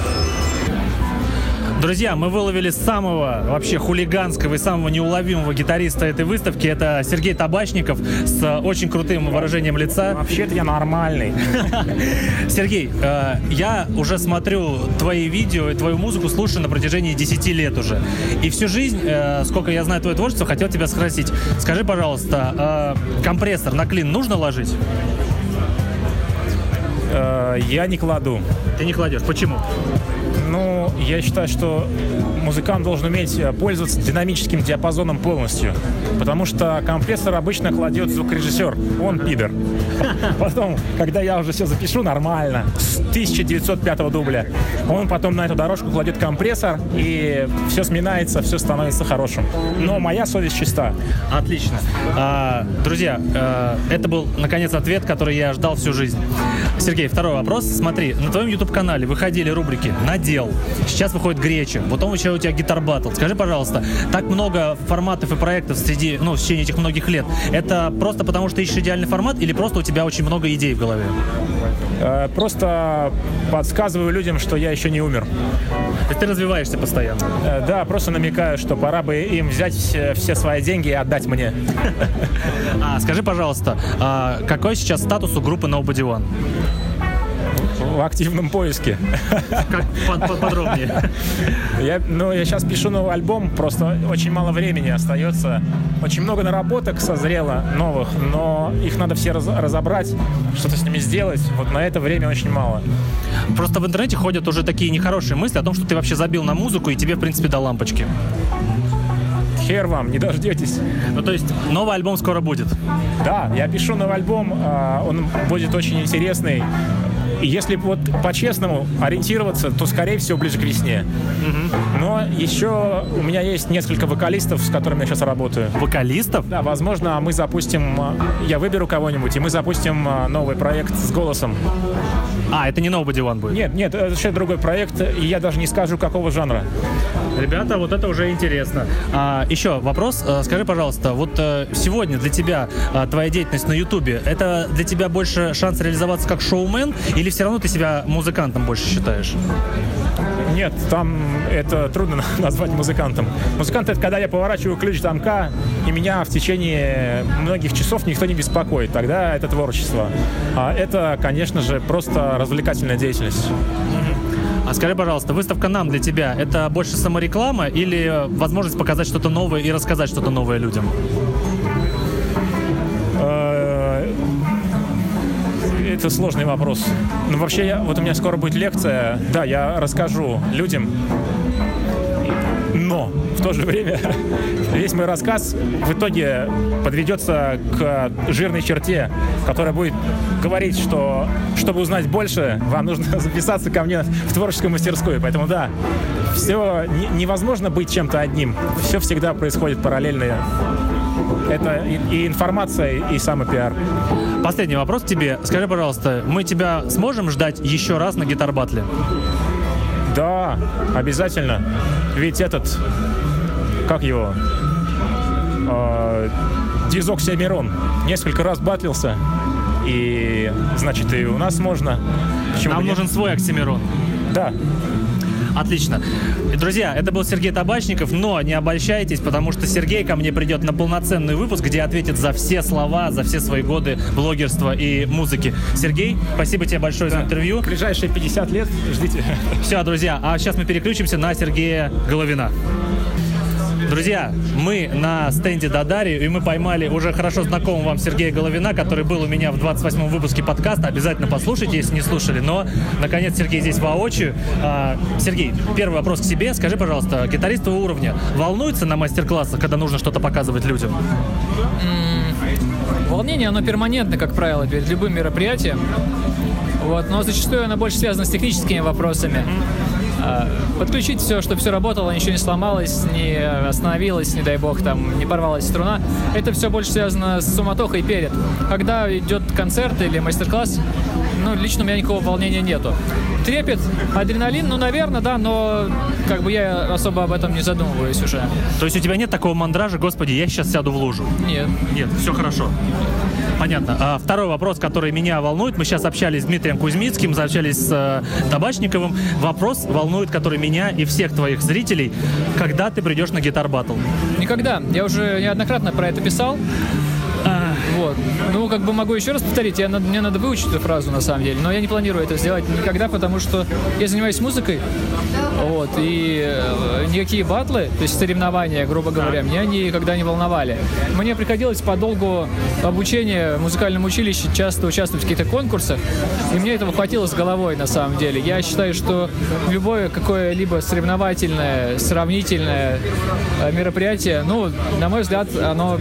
Друзья, мы выловили самого вообще хулиганского и самого неуловимого гитариста этой выставки. Это Сергей Табачников с э, очень крутым выражением лица. Вообще-то я нормальный. [laughs] Сергей, э, я уже смотрю твои видео и твою музыку слушаю на протяжении 10 лет уже. И всю жизнь, э, сколько я знаю твое творчество, хотел тебя спросить. Скажи, пожалуйста, компрессор на клин нужно ложить? Я не кладу. Ты не кладешь. Почему? Ну, я считаю, что музыкант должен уметь э, пользоваться динамическим диапазоном полностью. Потому что компрессор обычно кладет звукорежиссер. Он пидор. [laughs] Потом, когда я уже все запишу нормально, с 1905 дубля, он потом на эту дорожку кладет компрессор, и все сминается, все становится хорошим. Но моя совесть чиста. Отлично. А, друзья, э, это был, наконец, ответ, который я ждал всю жизнь. Сергей, второй вопрос. Смотри, на твоем YouTube-канале выходили рубрики «Надел», сейчас выходит «Греча», потом еще у тебя «Гитар Баттл». Скажи, пожалуйста, так много форматов и проектов среди, ну, в течение этих многих лет. Это просто потому, что ищешь идеальный формат или просто у тебя очень много идей в голове? Э, Просто подсказываю людям, что я еще не умер. То есть ты развиваешься постоянно. Э, Да, просто намекаю, что пора бы им взять все, все свои деньги и отдать мне. [laughs] А, скажи, пожалуйста, а какой сейчас статус у группы Nobody One? В активном поиске. Как под- под- подробнее? Я, ну, я сейчас пишу новый альбом, просто очень мало времени остается. Очень много наработок созрело новых, но их надо все раз- разобрать, что-то с ними сделать. Вот на это время очень мало. Просто в интернете ходят уже такие нехорошие мысли о том, что ты вообще забил на музыку и тебе, в принципе, до лампочки. Хер вам, не дождетесь. Ну, то есть новый альбом скоро будет. Да, я пишу новый альбом, а, он будет очень интересный. Если вот по-честному ориентироваться, то, скорее всего, ближе к весне. Но еще у меня есть несколько вокалистов, с которыми я сейчас работаю. Вокалистов? Да, возможно, мы запустим, а, я выберу кого-нибудь, и мы запустим а, новый проект с голосом. А, это не Nobody One будет. Нет, нет, это вообще другой проект, и я даже не скажу, какого жанра. Ребята, вот это уже интересно. А, еще вопрос. Э, Скажи, пожалуйста, вот э, сегодня для тебя э, твоя деятельность на Ютубе, это для тебя больше шанс реализоваться как шоумен или все равно ты себя музыкантом больше считаешь? Нет, там это трудно [laughs] назвать музыкантом. Музыкант это когда я поворачиваю ключ замка, и меня в течение многих часов никто не беспокоит. Тогда это творчество. А это, конечно же, просто развлекательная деятельность. А скажи, пожалуйста, выставка нам для тебя это больше самореклама или возможность показать что-то новое и рассказать что-то новое людям? Э, Это сложный вопрос. Ну, вообще, я, вот у меня скоро будет лекция. Да, я расскажу людям. Но в то же время [laughs] весь мой рассказ в итоге подведется к жирной черте, которая будет говорить, что чтобы узнать больше, вам нужно [laughs] записаться ко мне в творческую мастерскую. Поэтому да, все невозможно быть чем-то одним. Все всегда происходит параллельно. Это и, информация, и самый пиар. Последний вопрос к тебе. Скажи, пожалуйста, мы тебя сможем ждать еще раз на гитар батле? Да, обязательно. Ведь этот, как его, А, Дизоксиамирон. Несколько раз батлился. И, значит, и у нас можно. Почему Нам нет? нужен свой Оксимирон. Да. Отлично. Друзья, это был Сергей Табачников, но не обольщайтесь, потому что Сергей ко мне придет на полноценный выпуск, где ответит за все слова, за все свои годы блогерства и музыки. Сергей, спасибо тебе большое за интервью. Ближайшие 50 лет ждите. Все, друзья, а сейчас мы переключимся на Сергея Головина. Друзья, мы на стенде Дадари, и мы поймали уже хорошо знакомого вам Сергея Головина, который был у меня в 28-м выпуске подкаста. Обязательно послушайте, если не слушали. Но, наконец, Сергей здесь воочию. А, Сергей, первый вопрос к себе. Скажи, пожалуйста, гитарист твоего уровня волнуется на мастер-классах, когда нужно что-то показывать людям? Волнение, оно перманентно, как правило, перед любым мероприятием. Вот, но зачастую оно больше связано с техническими вопросами. А, Подключить все, чтобы все работало, ничего не сломалось, не остановилось, не дай бог, там, не порвалась струна. Это все больше связано с суматохой перед. Когда идет концерт или мастер-класс, ну, лично у меня никакого волнения нету. Трепет, адреналин, ну, наверное, да, но как бы я особо об этом не задумываюсь уже. То есть у тебя нет такого мандража, господи, я сейчас сяду в лужу? Нет. Нет, все хорошо. Понятно. А второй вопрос, который меня волнует, мы сейчас общались с Дмитрием Кузьмицким, общались с э, Табачниковым. Вопрос волнует, который меня и всех твоих зрителей. Когда ты придешь на гитар батл? Никогда. Я уже неоднократно про это писал. Вот. Ну, как бы могу еще раз повторить, я, мне надо выучить эту фразу на самом деле, но я не планирую это сделать никогда, потому что я занимаюсь музыкой, вот, и э, никакие батлы, то есть соревнования, грубо говоря, меня никогда не волновали. Мне приходилось по долгу обучения в музыкальном училище часто участвовать в каких-то конкурсах, и мне этого хватило с головой на самом деле. Я считаю, что любое какое-либо соревновательное, сравнительное э, мероприятие, ну, на мой взгляд, оно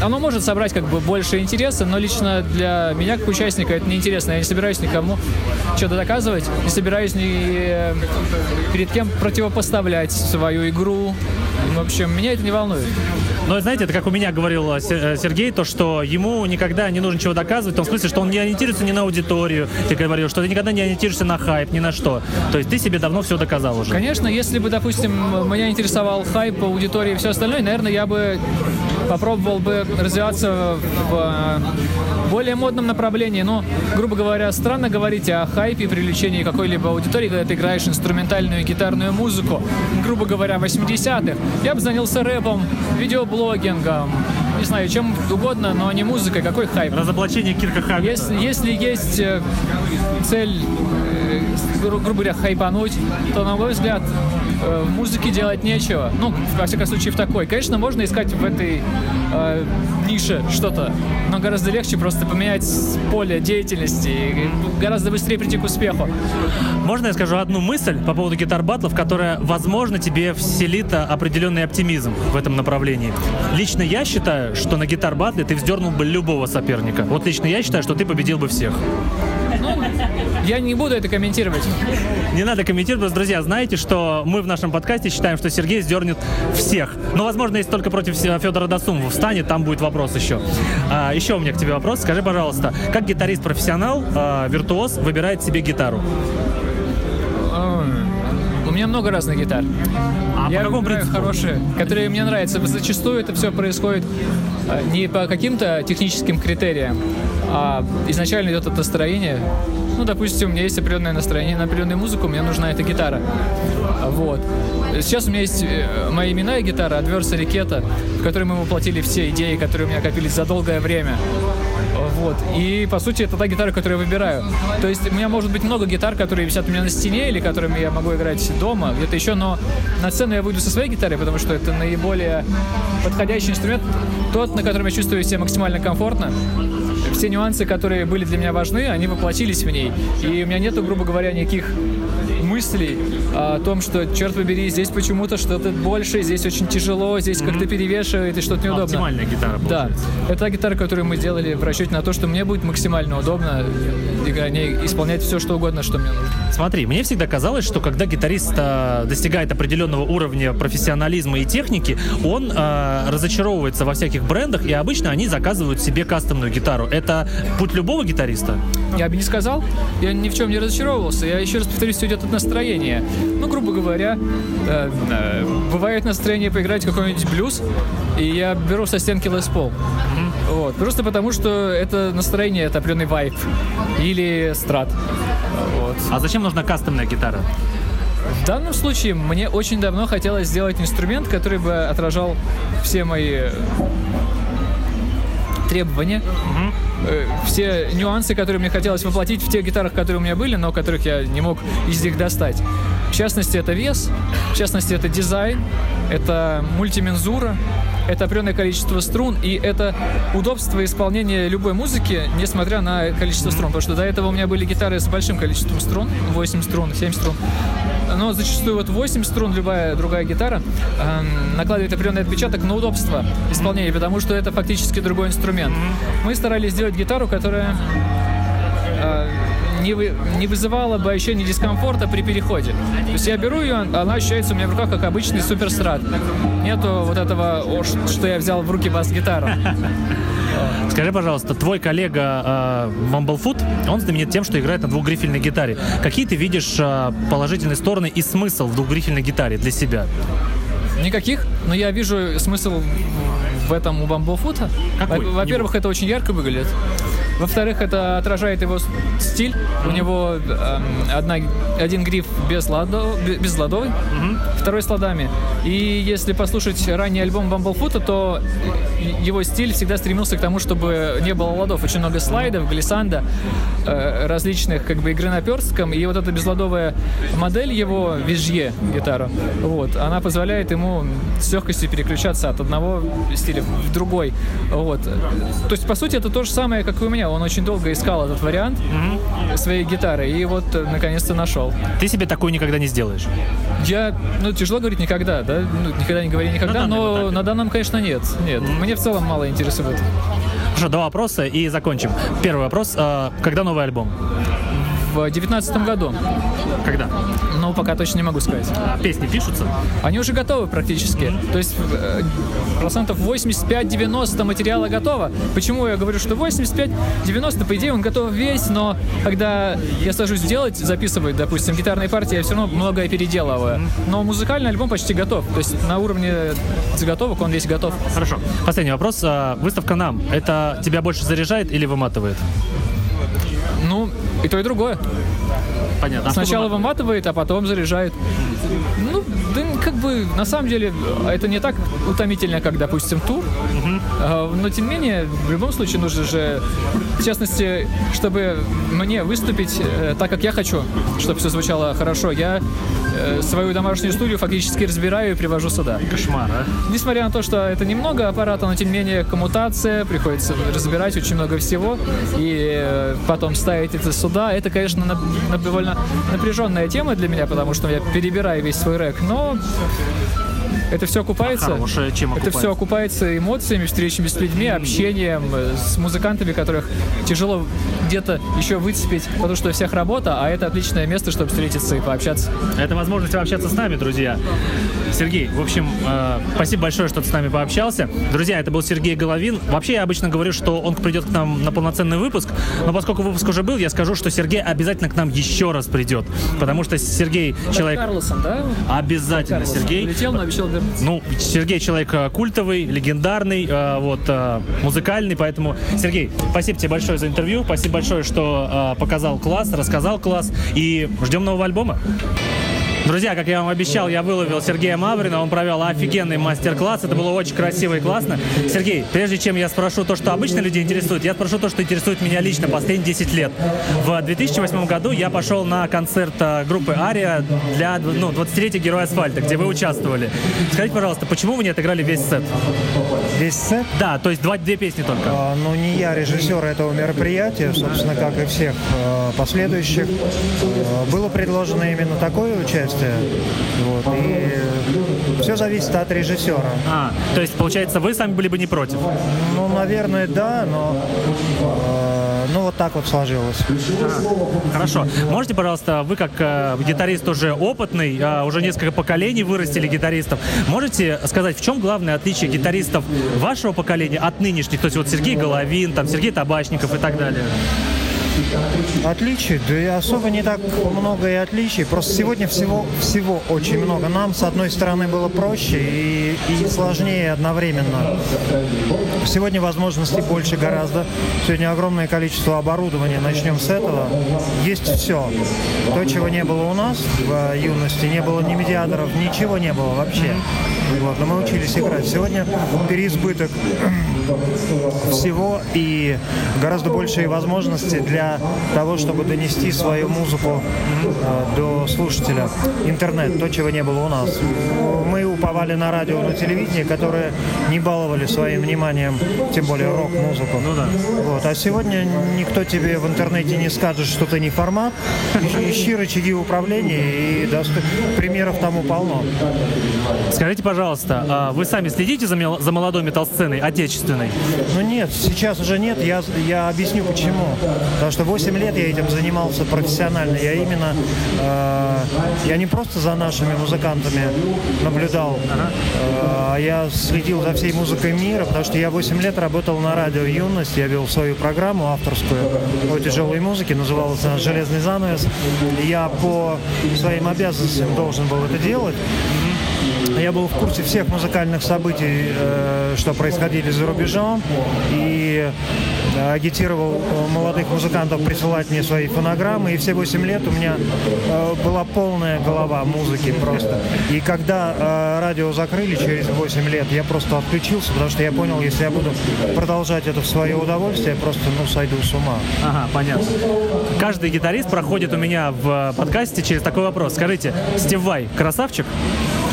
оно может собрать как бы больше интереса, но лично для меня как участника это неинтересно. Я не собираюсь никому что-то доказывать, не собираюсь ни э, перед кем противопоставлять свою игру. В общем, меня это не волнует. Но знаете, это как у меня говорил э, э, Сергей, то, что ему никогда не нужно чего доказывать, в том смысле, что он не ориентируется ни на аудиторию, ты говорил, что ты никогда не ориентируешься на хайп, ни на что. То есть ты себе давно все доказал уже. Конечно, если бы, допустим, меня интересовал хайп, аудитория и все остальное, наверное, я бы попробовал бы развиваться в э, более модном направлении. Но, грубо говоря, странно говорить о хайпе и привлечении какой-либо аудитории, когда ты играешь инструментальную гитарную музыку. Грубо говоря, 80-х. Я бы занялся рэпом, видеоблогингом, не знаю, чем угодно, но не музыкой. Какой хайп? Разоблачение Кирка Хаммета. Если, если есть э, цель, э, гру- грубо говоря, хайпануть, то, на мой взгляд, э, в музыке делать нечего. Ну, во всяком случае, в такой. Конечно, можно искать в этой э, нише что-то, но гораздо легче просто поменять поле деятельности и гораздо быстрее прийти к успеху. Можно я скажу одну мысль по поводу гитар-батлов, которая, возможно, тебе вселит а, определенный оптимизм в этом направлении. Лично я считаю, что на гитар-батле ты вздернул бы любого соперника. Вот лично я считаю, что ты победил бы всех. Я не буду это комментировать. Не надо комментировать, друзья, знаете, что мы в нашем подкасте считаем, что Сергей сдернет всех. Но, возможно, если только против Федора Досумова встанет, там будет вопрос еще. А, еще у меня к тебе вопрос. Скажи, пожалуйста, как гитарист-профессионал, а, виртуоз, выбирает себе гитару? У меня много разных гитар. А Я по какому принципу? хорошие, которые мне нравятся. Зачастую это все происходит э, не по каким-то техническим критериям, а изначально идет от настроения. Ну, допустим, у меня есть определенное настроение на определенную музыку, мне нужна эта гитара. А, Вот. Сейчас у меня есть э, моя именная гитара, Adversary Keta, в которой мы воплотили все идеи, которые у меня копились за долгое время. Вот. И, по сути, это та гитара, которую я выбираю. То есть у меня может быть много гитар, которые висят у меня на стене или которыми я могу играть дома, где-то еще, но на сцену я выйду со своей гитарой, потому что это наиболее подходящий инструмент, тот, на котором я чувствую себя максимально комфортно. Все нюансы, которые были для меня важны, они воплотились в ней. И у меня нету, грубо говоря, никаких мыслей о том, что, черт побери, здесь почему-то что-то больше, здесь очень тяжело, здесь как-то перевешивает и что-то неудобно. Оптимальная гитара. Да, это та гитара, которую мы сделали в расчете на то, что мне будет максимально удобно играть, исполнять все, что угодно, что мне нужно. Смотри, мне всегда казалось, что когда гитарист а, достигает определенного уровня профессионализма и техники, он а, разочаровывается во всяких брендах, и обычно они заказывают себе кастомную гитару. Это путь любого гитариста? Я бы не сказал, я ни в чем не разочаровывался. Я еще раз повторюсь, все идет от настроения. Настроение. Ну, грубо говоря, э, э, бывает настроение поиграть какой-нибудь блюз, и я беру со стенки Les Paul. Вот. Просто потому, что это настроение, это определенный вайп. Или страт. Вот. А зачем нужна кастомная гитара? В данном случае мне очень давно хотелось сделать инструмент, который бы отражал все мои требования, э, все нюансы, которые мне хотелось воплотить в тех гитарах, которые у меня были, но которых я не мог из них достать. В частности, это вес, в частности, это дизайн, это мультимензура, это определенное количество струн, и это удобство исполнения любой музыки, несмотря на количество струн. Потому что до этого у меня были гитары с большим количеством струн, 8 струн, 7 струн. Но зачастую вот 8 струн, любая другая гитара, эм, накладывает определенный отпечаток на удобство исполнения, потому что это фактически другой инструмент. Мы старались сделать гитару, которая э, не, вы- не вызывала бы ощущения дискомфорта при переходе. То есть я беру ее, она ощущается у меня в руках как обычный суперстрат. Нету вот этого, «О, что я взял в руки бас-гитару. [laughs] Скажи, пожалуйста, твой коллега э, Mumblefoot, он знаменит тем, что играет на двухгрифельной гитаре. Какие ты видишь э, положительные стороны и смысл в двухгрифельной гитаре для себя? Никаких, но я вижу смысл в этом у Бамблфута. Во-первых, это очень ярко выглядит. Во-вторых, это отражает его стиль. У него эм, одна, один гриф без, ладо, бе- без ладовый, второй с ладами. И если послушать ранний альбом Бамблфута, то э, его стиль всегда стремился к тому, чтобы не было ладов. Очень много слайдов, глиссанда, э, различных как бы игры на перстком. И вот эта безладовая модель его визжье гитара, вот, она позволяет ему с легкостью переключаться от одного стиля в другой. Вот. То есть, по сути, это то же самое, как и у меня. Он очень долго искал этот вариант своей гитары и вот э, наконец-то нашел. Ты себе такую никогда не сделаешь. Я, ну, тяжело говорить никогда, да? Ну, никогда не говори никогда, На данном но этапе. на данном, конечно, нет. Нет. Мне в целом мало интересует. Хорошо, два вопроса и закончим. Первый вопрос. э, когда новый альбом? В девятнадцатом году, Когда? но пока точно не могу сказать. А песни пишутся? Они уже готовы практически. То есть э, процентов 85-90 материала готово. Почему я говорю, что 85-90, по идее, он готов весь, но когда я сажусь делать, записывать, допустим, гитарные партии, я все равно многое переделываю. Но музыкальный альбом почти готов. То есть на уровне заготовок он весь готов. Хорошо. Последний вопрос. э, выставка нам. Это тебя больше заряжает или выматывает? Ну, и то, и другое. Понятно. А Сначала выматывает? выматывает, а потом заряжает. Ну, да как бы, на самом деле, это не так утомительно, как, допустим, тур. А, Но, тем не менее, в любом случае нужно же, в частности, чтобы мне выступить э, так, как я хочу, чтобы все звучало хорошо, я э, свою домашнюю студию фактически разбираю и привожу сюда. Кошмар, а? Несмотря на то, что это немного аппарата, но тем не менее коммутация, приходится разбирать очень много всего и э, потом ставить это сюда. Это, конечно, на- на- довольно напряженная тема для меня, потому что я перебираю весь свой рэк, но это все окупается. Хорошая, чем Это все окупается? окупается эмоциями, встречами с людьми, общением с музыкантами, которых тяжело где-то еще выцепить, потому что у всех работа, а это отличное место, чтобы встретиться и пообщаться. Это возможность пообщаться с нами, друзья. Сергей, в общем, э, спасибо большое, что ты с нами пообщался. Друзья, это был Сергей Головин. Вообще, я обычно говорю, что он придет к нам на полноценный выпуск, но поскольку выпуск уже был, я скажу, что Сергей обязательно к нам еще раз придет, потому что Сергей человек... Карлосон, да? Обязательно, Карлосон Сергей. Улетел, но обещал вернуться. Ну, Сергей человек э, культовый, легендарный, э, вот, э, музыкальный, поэтому, Сергей, спасибо тебе большое за интервью, спасибо большое, что э, показал класс, рассказал класс, и ждем нового альбома. Друзья, как я вам обещал, я выловил Сергея Маврина, он провел офигенный мастер-класс, это было очень красиво и классно. Сергей, прежде чем я спрошу то, что обычно людей интересует, я спрошу то, что интересует меня лично последние 10 лет. В 2008 году я пошел на концерт э, группы Ария для ну, 20-летия Героя Асфальта, где вы участвовали. Скажите, пожалуйста, почему вы не отыграли весь сет? Весь сет? Да, то есть два, две песни только. А, Ну, не я режиссер этого мероприятия, собственно, как и всех э, последующих. Э, Было предложено именно такое участие. Вот, и все зависит от режиссера. А, то есть, получается, вы сами были бы не против? Ну, наверное, да, но э, ну вот так вот сложилось. Хорошо. Можете, пожалуйста, вы как э, гитарист уже опытный, э, уже несколько поколений вырастили гитаристов, можете сказать, в чем главное отличие гитаристов вашего поколения от нынешних? То есть вот Сергей Головин, там Сергей Табачников и так далее. Отличий? Да и особо не так много и отличий. Просто сегодня всего, всего очень много. Нам, с одной стороны, было проще и, и сложнее одновременно. Сегодня возможностей больше гораздо. Сегодня огромное количество оборудования. Начнем с этого. Есть все. То, чего не было у нас в юности. Не было ни медиаторов, ничего не было вообще. Вот, но мы учились играть. Сегодня переизбыток всего и гораздо большие возможности для того, чтобы донести свою музыку э, до слушателя. Интернет, то, чего не было у нас. Мы уповали на радио, на телевидение, которые не баловали своим вниманием, тем более рок-музыку. Ну да. Вот. А сегодня никто тебе в интернете не скажет, что ты не формат. Ищи рычаги управления и примеров тому полно. Скажите, пожалуйста, а вы сами следите за молодой метал-сценой, отечественной? Ну нет, сейчас уже нет. Я, я объясню почему. Потому что 8 лет я этим занимался профессионально. Я именно, э, я не просто за нашими музыкантами наблюдал, э, а я следил за всей музыкой мира, потому что я 8 лет работал на радио «Юность». Я вел свою программу авторскую о тяжелой музыке, называлась она «Железный занавес». Я по своим обязанностям должен был это делать. Я был в курсе всех музыкальных событий, э, что происходили за рубежом, и э, агитировал э, молодых музыкантов присылать мне свои фонограммы. И все 8 лет у меня была полная голова музыки просто. И когда радио закрыли через 8 лет, я просто отключился, потому что я понял, если я буду продолжать это в свое удовольствие, я просто ну, сойду с ума. Ага, понятно. Каждый гитарист проходит у меня в подкасте через такой вопрос. Скажите, Стив Вай красавчик?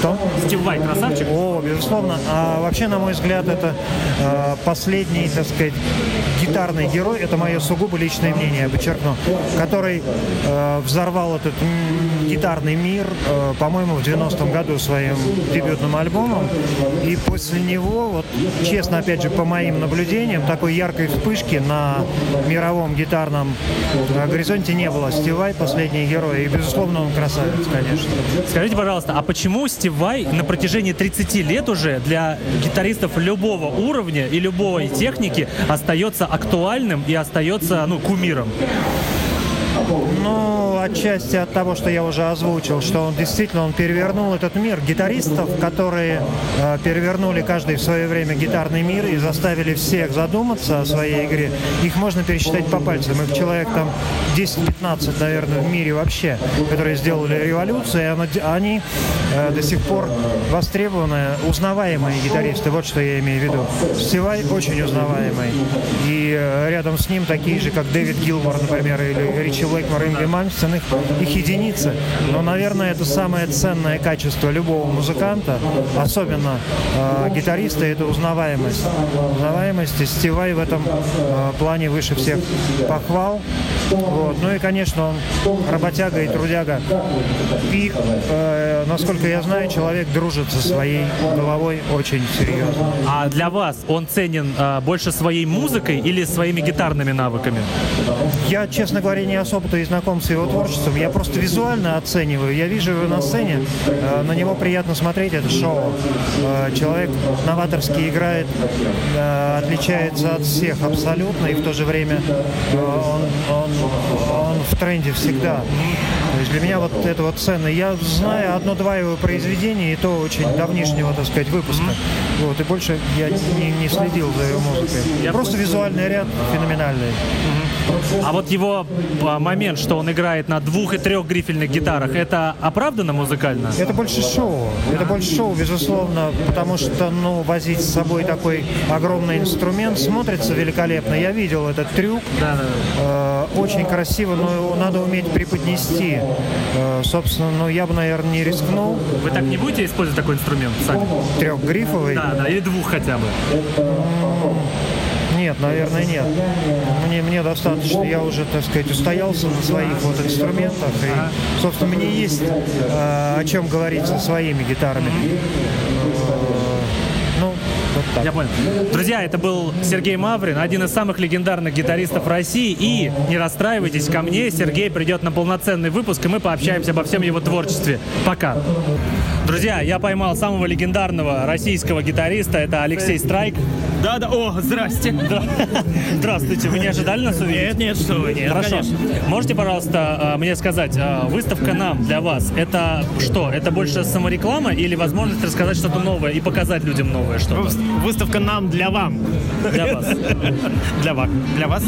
Кто? Стив Вай красавчик? О, безусловно. А вообще, на мой взгляд, это э, последний, так сказать, гитарный герой. Это мое сугубо личное мнение, я подчеркну, который э, взорвал этот гитарный мир, э, по-моему, в 90-м году своим дебютным альбомом. И после него, вот, честно, опять же, по моим наблюдениям, такой яркой вспышки на мировом гитарном э, горизонте не было. Стивай последний герой. И, безусловно, он красавец, конечно. Скажите, пожалуйста, а почему Стив Вай на протяжении 30 лет уже для гитаристов любого уровня и любой техники остается актуальным и остается, ну, кумиром? Ну, отчасти от того, что я уже озвучил, что он действительно он перевернул этот мир. Гитаристов, которые э, перевернули каждый в свое время гитарный мир и заставили всех задуматься о своей игре, их можно пересчитать по пальцам. Их человек там 10-15, наверное, в мире вообще, которые сделали революцию, и она- они э, до сих пор востребованные, узнаваемые гитаристы. Вот что я имею в виду. Стивай очень узнаваемый. И э, рядом с ним такие же, как Дэвид Гилмор, например, или Ричи Блэкмор, Ингри Мальмстен, их, их единицы. Но, наверное, это самое ценное качество любого музыканта, особенно э, гитариста, это узнаваемость. Узнаваемость, и Стивай в этом э, плане выше всех похвал. Вот. Ну и, конечно, он работяга и трудяга. И, э, насколько я знаю, человек дружит со своей головой очень серьезно. А для вас он ценен а, больше своей музыкой или своими гитарными навыками? Я, честно говоря, не особо-то и знаком с его творчеством. Я просто визуально оцениваю. Я вижу его на сцене, э, на него приятно смотреть, это шоу. Э, Человек новаторски играет, э, отличается от всех абсолютно, и в то же время он, он, он в тренде всегда. То есть для меня вот это вот ценно. Я знаю одно-два его произведения, и то очень давнишнего, так сказать, выпуска. Вот, и больше я не, не следил за его музыкой. Просто визуальный ряд феноменальный. А вот его а, момент, что он играет на двух и трех грифельных гитарах, это оправдано музыкально? Это больше шоу. Это больше шоу, безусловно, потому что, ну, возить с собой такой огромный инструмент смотрится великолепно. Я видел этот трюк. Э, очень красиво, но его надо уметь преподнести. Э, собственно, ну, я бы, наверное, не рискнул. Вы так не будете использовать такой инструмент сами? Трехгрифовый? Да, да, или двух хотя бы. Нет, наверное, нет. Мне, мне достаточно, я уже, так сказать, устоялся на своих вот инструментах. И, собственно, мне есть э, о чем говорить со своими гитарами. Э, Ну, вот так. Я понял. Друзья, это был Сергей Маврин, один из самых легендарных гитаристов России. И не расстраивайтесь, ко мне Сергей придет на полноценный выпуск, и мы пообщаемся обо всем его творчестве. Пока. Друзья, я поймал самого легендарного российского гитариста, это Алексей Страйк. Да, да, о, здрасте. [laughs] Здравствуйте, вы не ожидали нас увидеть? Нет, нет, что вы, нет, Хорошо. конечно. Можете, пожалуйста, э, мне сказать, э, выставка нам для вас, это что? Это больше самореклама или возможность рассказать что-то новое и показать людям новое что-то? Выставка нам для вам. Для вас. [laughs] Для вас. Для вас.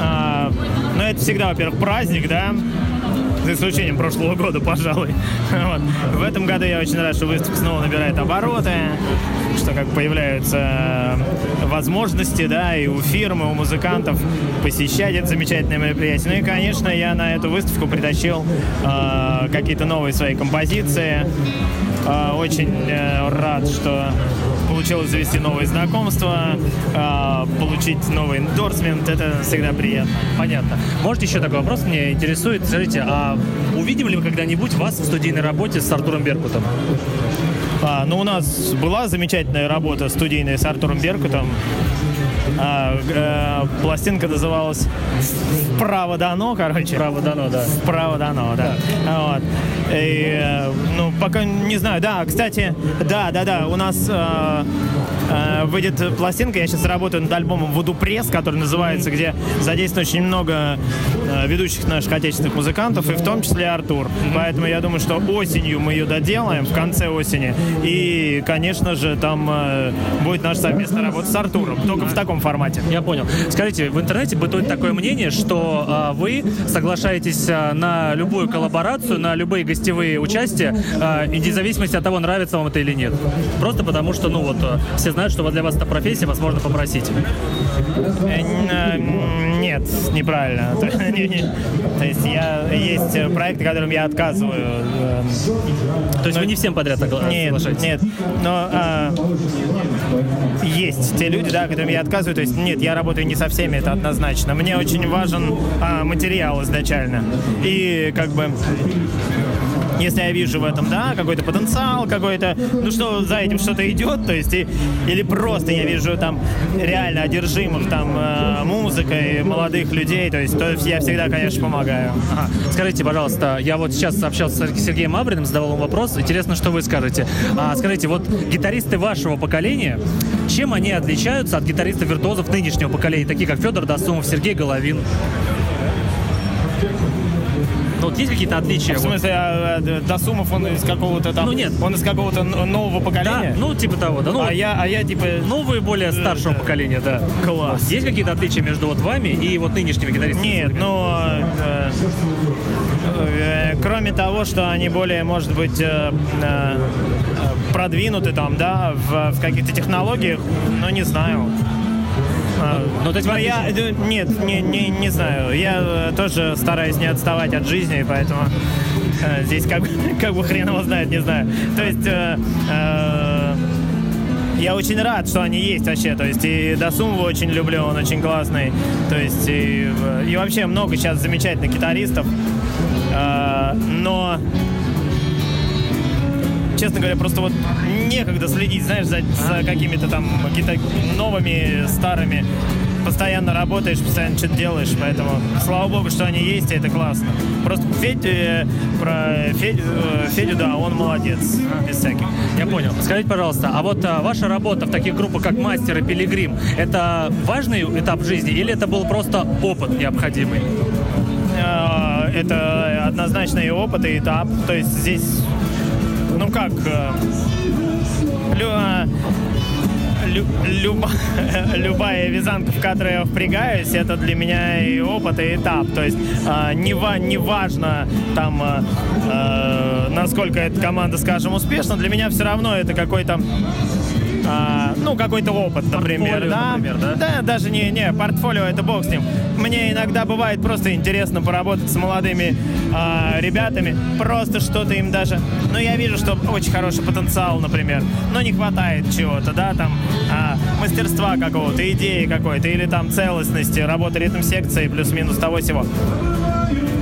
А, ну, это всегда, во-первых, праздник, да? За исключением прошлого года, пожалуй. [laughs] Вот. В этом году я очень рад, что выставка снова набирает обороты, что как появляются возможности, да, и у фирмы, у музыкантов посещать это замечательное мероприятие. Ну и, конечно, я на эту выставку притащил э, какие-то новые свои композиции. Э, очень э, рад, что получилось завести новые знакомства, э, получить новый эндорсмент. Это всегда приятно. Понятно. Можете еще такой вопрос меня интересует? Скажите, а увидим ли мы когда-нибудь вас в студийной работе с Артуром Беркутом? А, ну, у нас была замечательная работа студийная с Артуром Беркутом. А, э, пластинка называлась «Вправо дано», короче. «Вправо дано», да. «Вправо дано», да. Вот. И, э, ну, пока не знаю. Да, кстати, да, да, да, у нас э, э, выйдет пластинка, я сейчас работаю над альбомом «Вуду Пресс», который называется, где задействовано очень много ведущих наших отечественных музыкантов, и в том числе Артур. Поэтому я думаю, что осенью мы ее доделаем, в конце осени. И, конечно же, там э, будет наша совместная работа с Артуром, только в таком формате. Я понял. Скажите, в интернете бытует такое мнение, что а, вы соглашаетесь на любую коллаборацию, на любые гостевые участия, и вне зависимости от того, нравится вам это или нет. Просто потому что, ну вот, все знают, что для вас это профессия, вас можно попросить. Э, э, Нет, неправильно. [laughs] Не. То есть я есть э, проекты, которым я отказываю. эм, То есть вы не всем подряд согла- Нет, соглашаетесь? нет. Но а, есть те люди, да, которым я отказываю. То есть нет, я работаю не со всеми, это однозначно. Мне очень важен а, материал изначально. И как бы если я вижу в этом, да, какой-то потенциал, какой-то, ну что за этим что-то идет, то есть, и- или просто я вижу там реально одержимых там э, музыкой молодых людей, то есть, то есть я всегда, конечно, помогаю. Ага. Скажите, пожалуйста, я вот сейчас общался с Сергеем Мавриным, задавал ему вопрос. Интересно, что вы скажете. А, скажите, вот гитаристы вашего поколения, чем они отличаются от гитаристов-виртуозов нынешнего поколения, такие как Федор Досумов, Сергей Головин? Вот есть какие-то отличия? В смысле, а, а, Досумов, он из какого-то там... Ну, нет. Он из какого-то нового поколения? Да, ну, типа того, да. Ну, а, вот я, а я, типа... Новые, более старшего поколения, да. Класс. Есть какие-то отличия между вот вами и вот нынешними гитаристами? Нет, ну... э, э, кроме того, что они более, может быть, э, э, продвинуты там, да, в, в каких-то технологиях, ну, не знаю. А, Ну, то есть я, э, нет, не, не, не знаю. Я э, тоже стараюсь не отставать от жизни, поэтому э, здесь как, [laughs] как бы хрен его знает, не знаю. То есть э, э, я очень рад, что они есть вообще. То есть и Досумова очень люблю, он очень классный. То есть и, и вообще много сейчас замечательных гитаристов. Э, но честно говоря, просто вот некогда следить, знаешь, за, за какими-то там какими-то новыми, старыми. Постоянно работаешь, постоянно что-то делаешь, поэтому слава богу, что они есть, и это классно. Просто Федь, э, про Федю, э, Федю, да, он молодец, без всяких. Я понял. Скажите, пожалуйста, а вот а, ваша работа в таких группах, как Мастер и Пилигрим, это важный этап жизни или это был просто опыт необходимый? Э, Это однозначно и опыт, и этап. То есть здесь, ну как, э, лю- э, лю- люба- [laughs] любая вязанка, в которой я впрягаюсь, это для меня и опыт, и этап. То есть э, не, не важно там, насколько эта команда, скажем, успешна, для меня все равно это какой-то а, ну, какой-то опыт, например, Портфолио, да? например, да? даже не, не, портфолио, это бог с ним. Мне иногда бывает просто интересно поработать с молодыми а, ребятами, просто что-то им даже... Ну, я вижу, что очень хороший потенциал, например, но не хватает чего-то, да, там, а, мастерства какого-то, идеи какой-то, или там целостности, работы ритм-секции, плюс-минус того всего.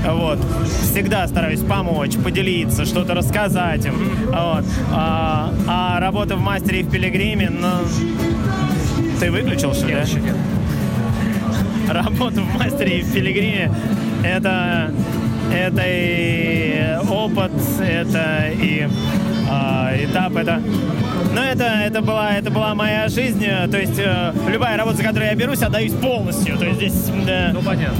Вот. Всегда стараюсь помочь, поделиться, что-то рассказать им. Вот. А, а работа в мастере и в пилигриме, ну... Ты выключил, что ли? Нет, еще нет. Работа в мастере и в пилигриме, это... это и опыт, это и а, этап, это... Ну, это, это, была, это была моя жизнь, э, то есть э, любая работа, за которую я берусь, отдаюсь полностью, то есть здесь... да, Ну, понятно.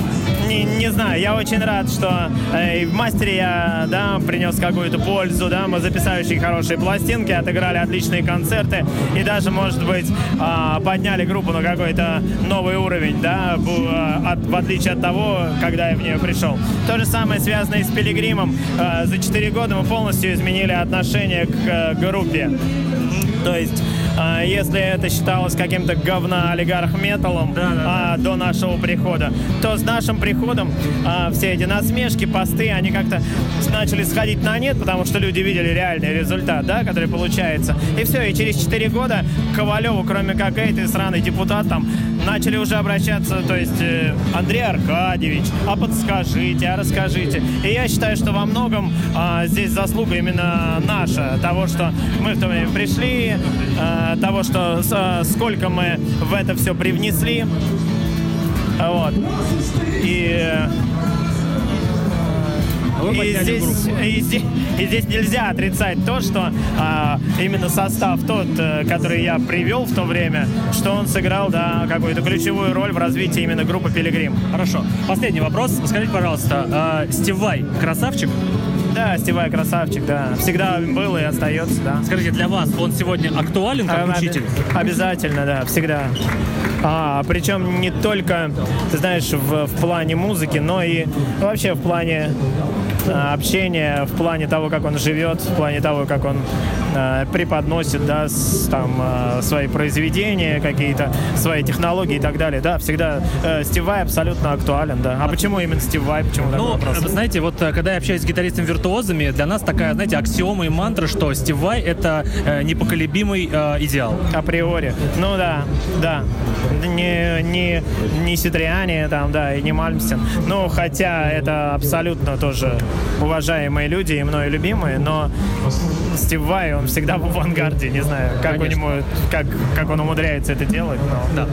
Не, не знаю, я очень рад, что э, в мастере я, да, принес какую-то пользу, да, мы записали очень хорошие пластинки, отыграли отличные концерты и даже, может быть, а, подняли группу на какой-то новый уровень, да, бу- а, от- в отличие от того, когда я в нее пришел. То же самое связано и с Пилигримом. А, за 4 года мы полностью изменили отношение к э, группе. То есть, а, если это считалось каким-то говно-олигарх-металом а, до нашего прихода, то с нашим приходом а, все эти насмешки, посты, они как-то начали сходить на нет, потому что люди видели реальный результат, да, который получается. И все, и через 4 года Ковалеву, кроме как этой сраный депутат, там, начали уже обращаться, то есть э, Андрей Аркадьевич, а подскажите, а расскажите. И я считаю, что во многом а, здесь заслуга именно наша, того, что мы в то время пришли, а, того, что а, сколько мы в это все привнесли. Вот. И Вы и здесь, и, здесь, и здесь нельзя отрицать то, что а, именно состав тот, э, который я привел в то время, что он сыграл да, какую-то ключевую роль в развитии именно группы Пилигрим. Хорошо. Последний вопрос. Скажите, пожалуйста, э, Стив Вай красавчик? Да, Стивай красавчик, да. Всегда был и остается, да. Скажите, для вас он сегодня актуален как А, учитель? Обязательно, да, всегда. А, причем не только, ты знаешь, в, в плане музыки, но и вообще в плане а, общения, в плане того, как он живет, в плане того, как он а, преподносит, да, с- там, а, свои произведения, какие-то свои технологии и так далее. Да, всегда э, Стив Vai абсолютно актуален, да. А почему именно Стив Vai? Почему Ну, вы знаете, вот э, когда я общаюсь с гитаристами-виртуозами, для нас такая, знаете, аксиома и мантра, что Стив Вай — это э, непоколебимый э, идеал. Априори. Ну да, да. Не, не, не Ситриани там, да, и не Мальмстин. Ну, хотя это абсолютно тоже уважаемые люди и мною любимые, но Стив Вай, он всегда в авангарде, не знаю, как у него, как, как он умудряется это делать, но... Да.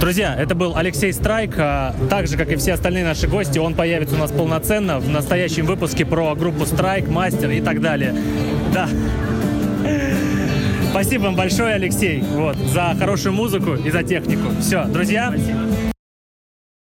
Друзья, это был Алексей Страйк. А, Так же, как и все остальные наши гости, он появится у нас полноценно в настоящем выпуске про группу Страйк, Мастер и так далее. Да. Спасибо вам большое, Алексей, вот, за хорошую музыку и за технику. Все, друзья,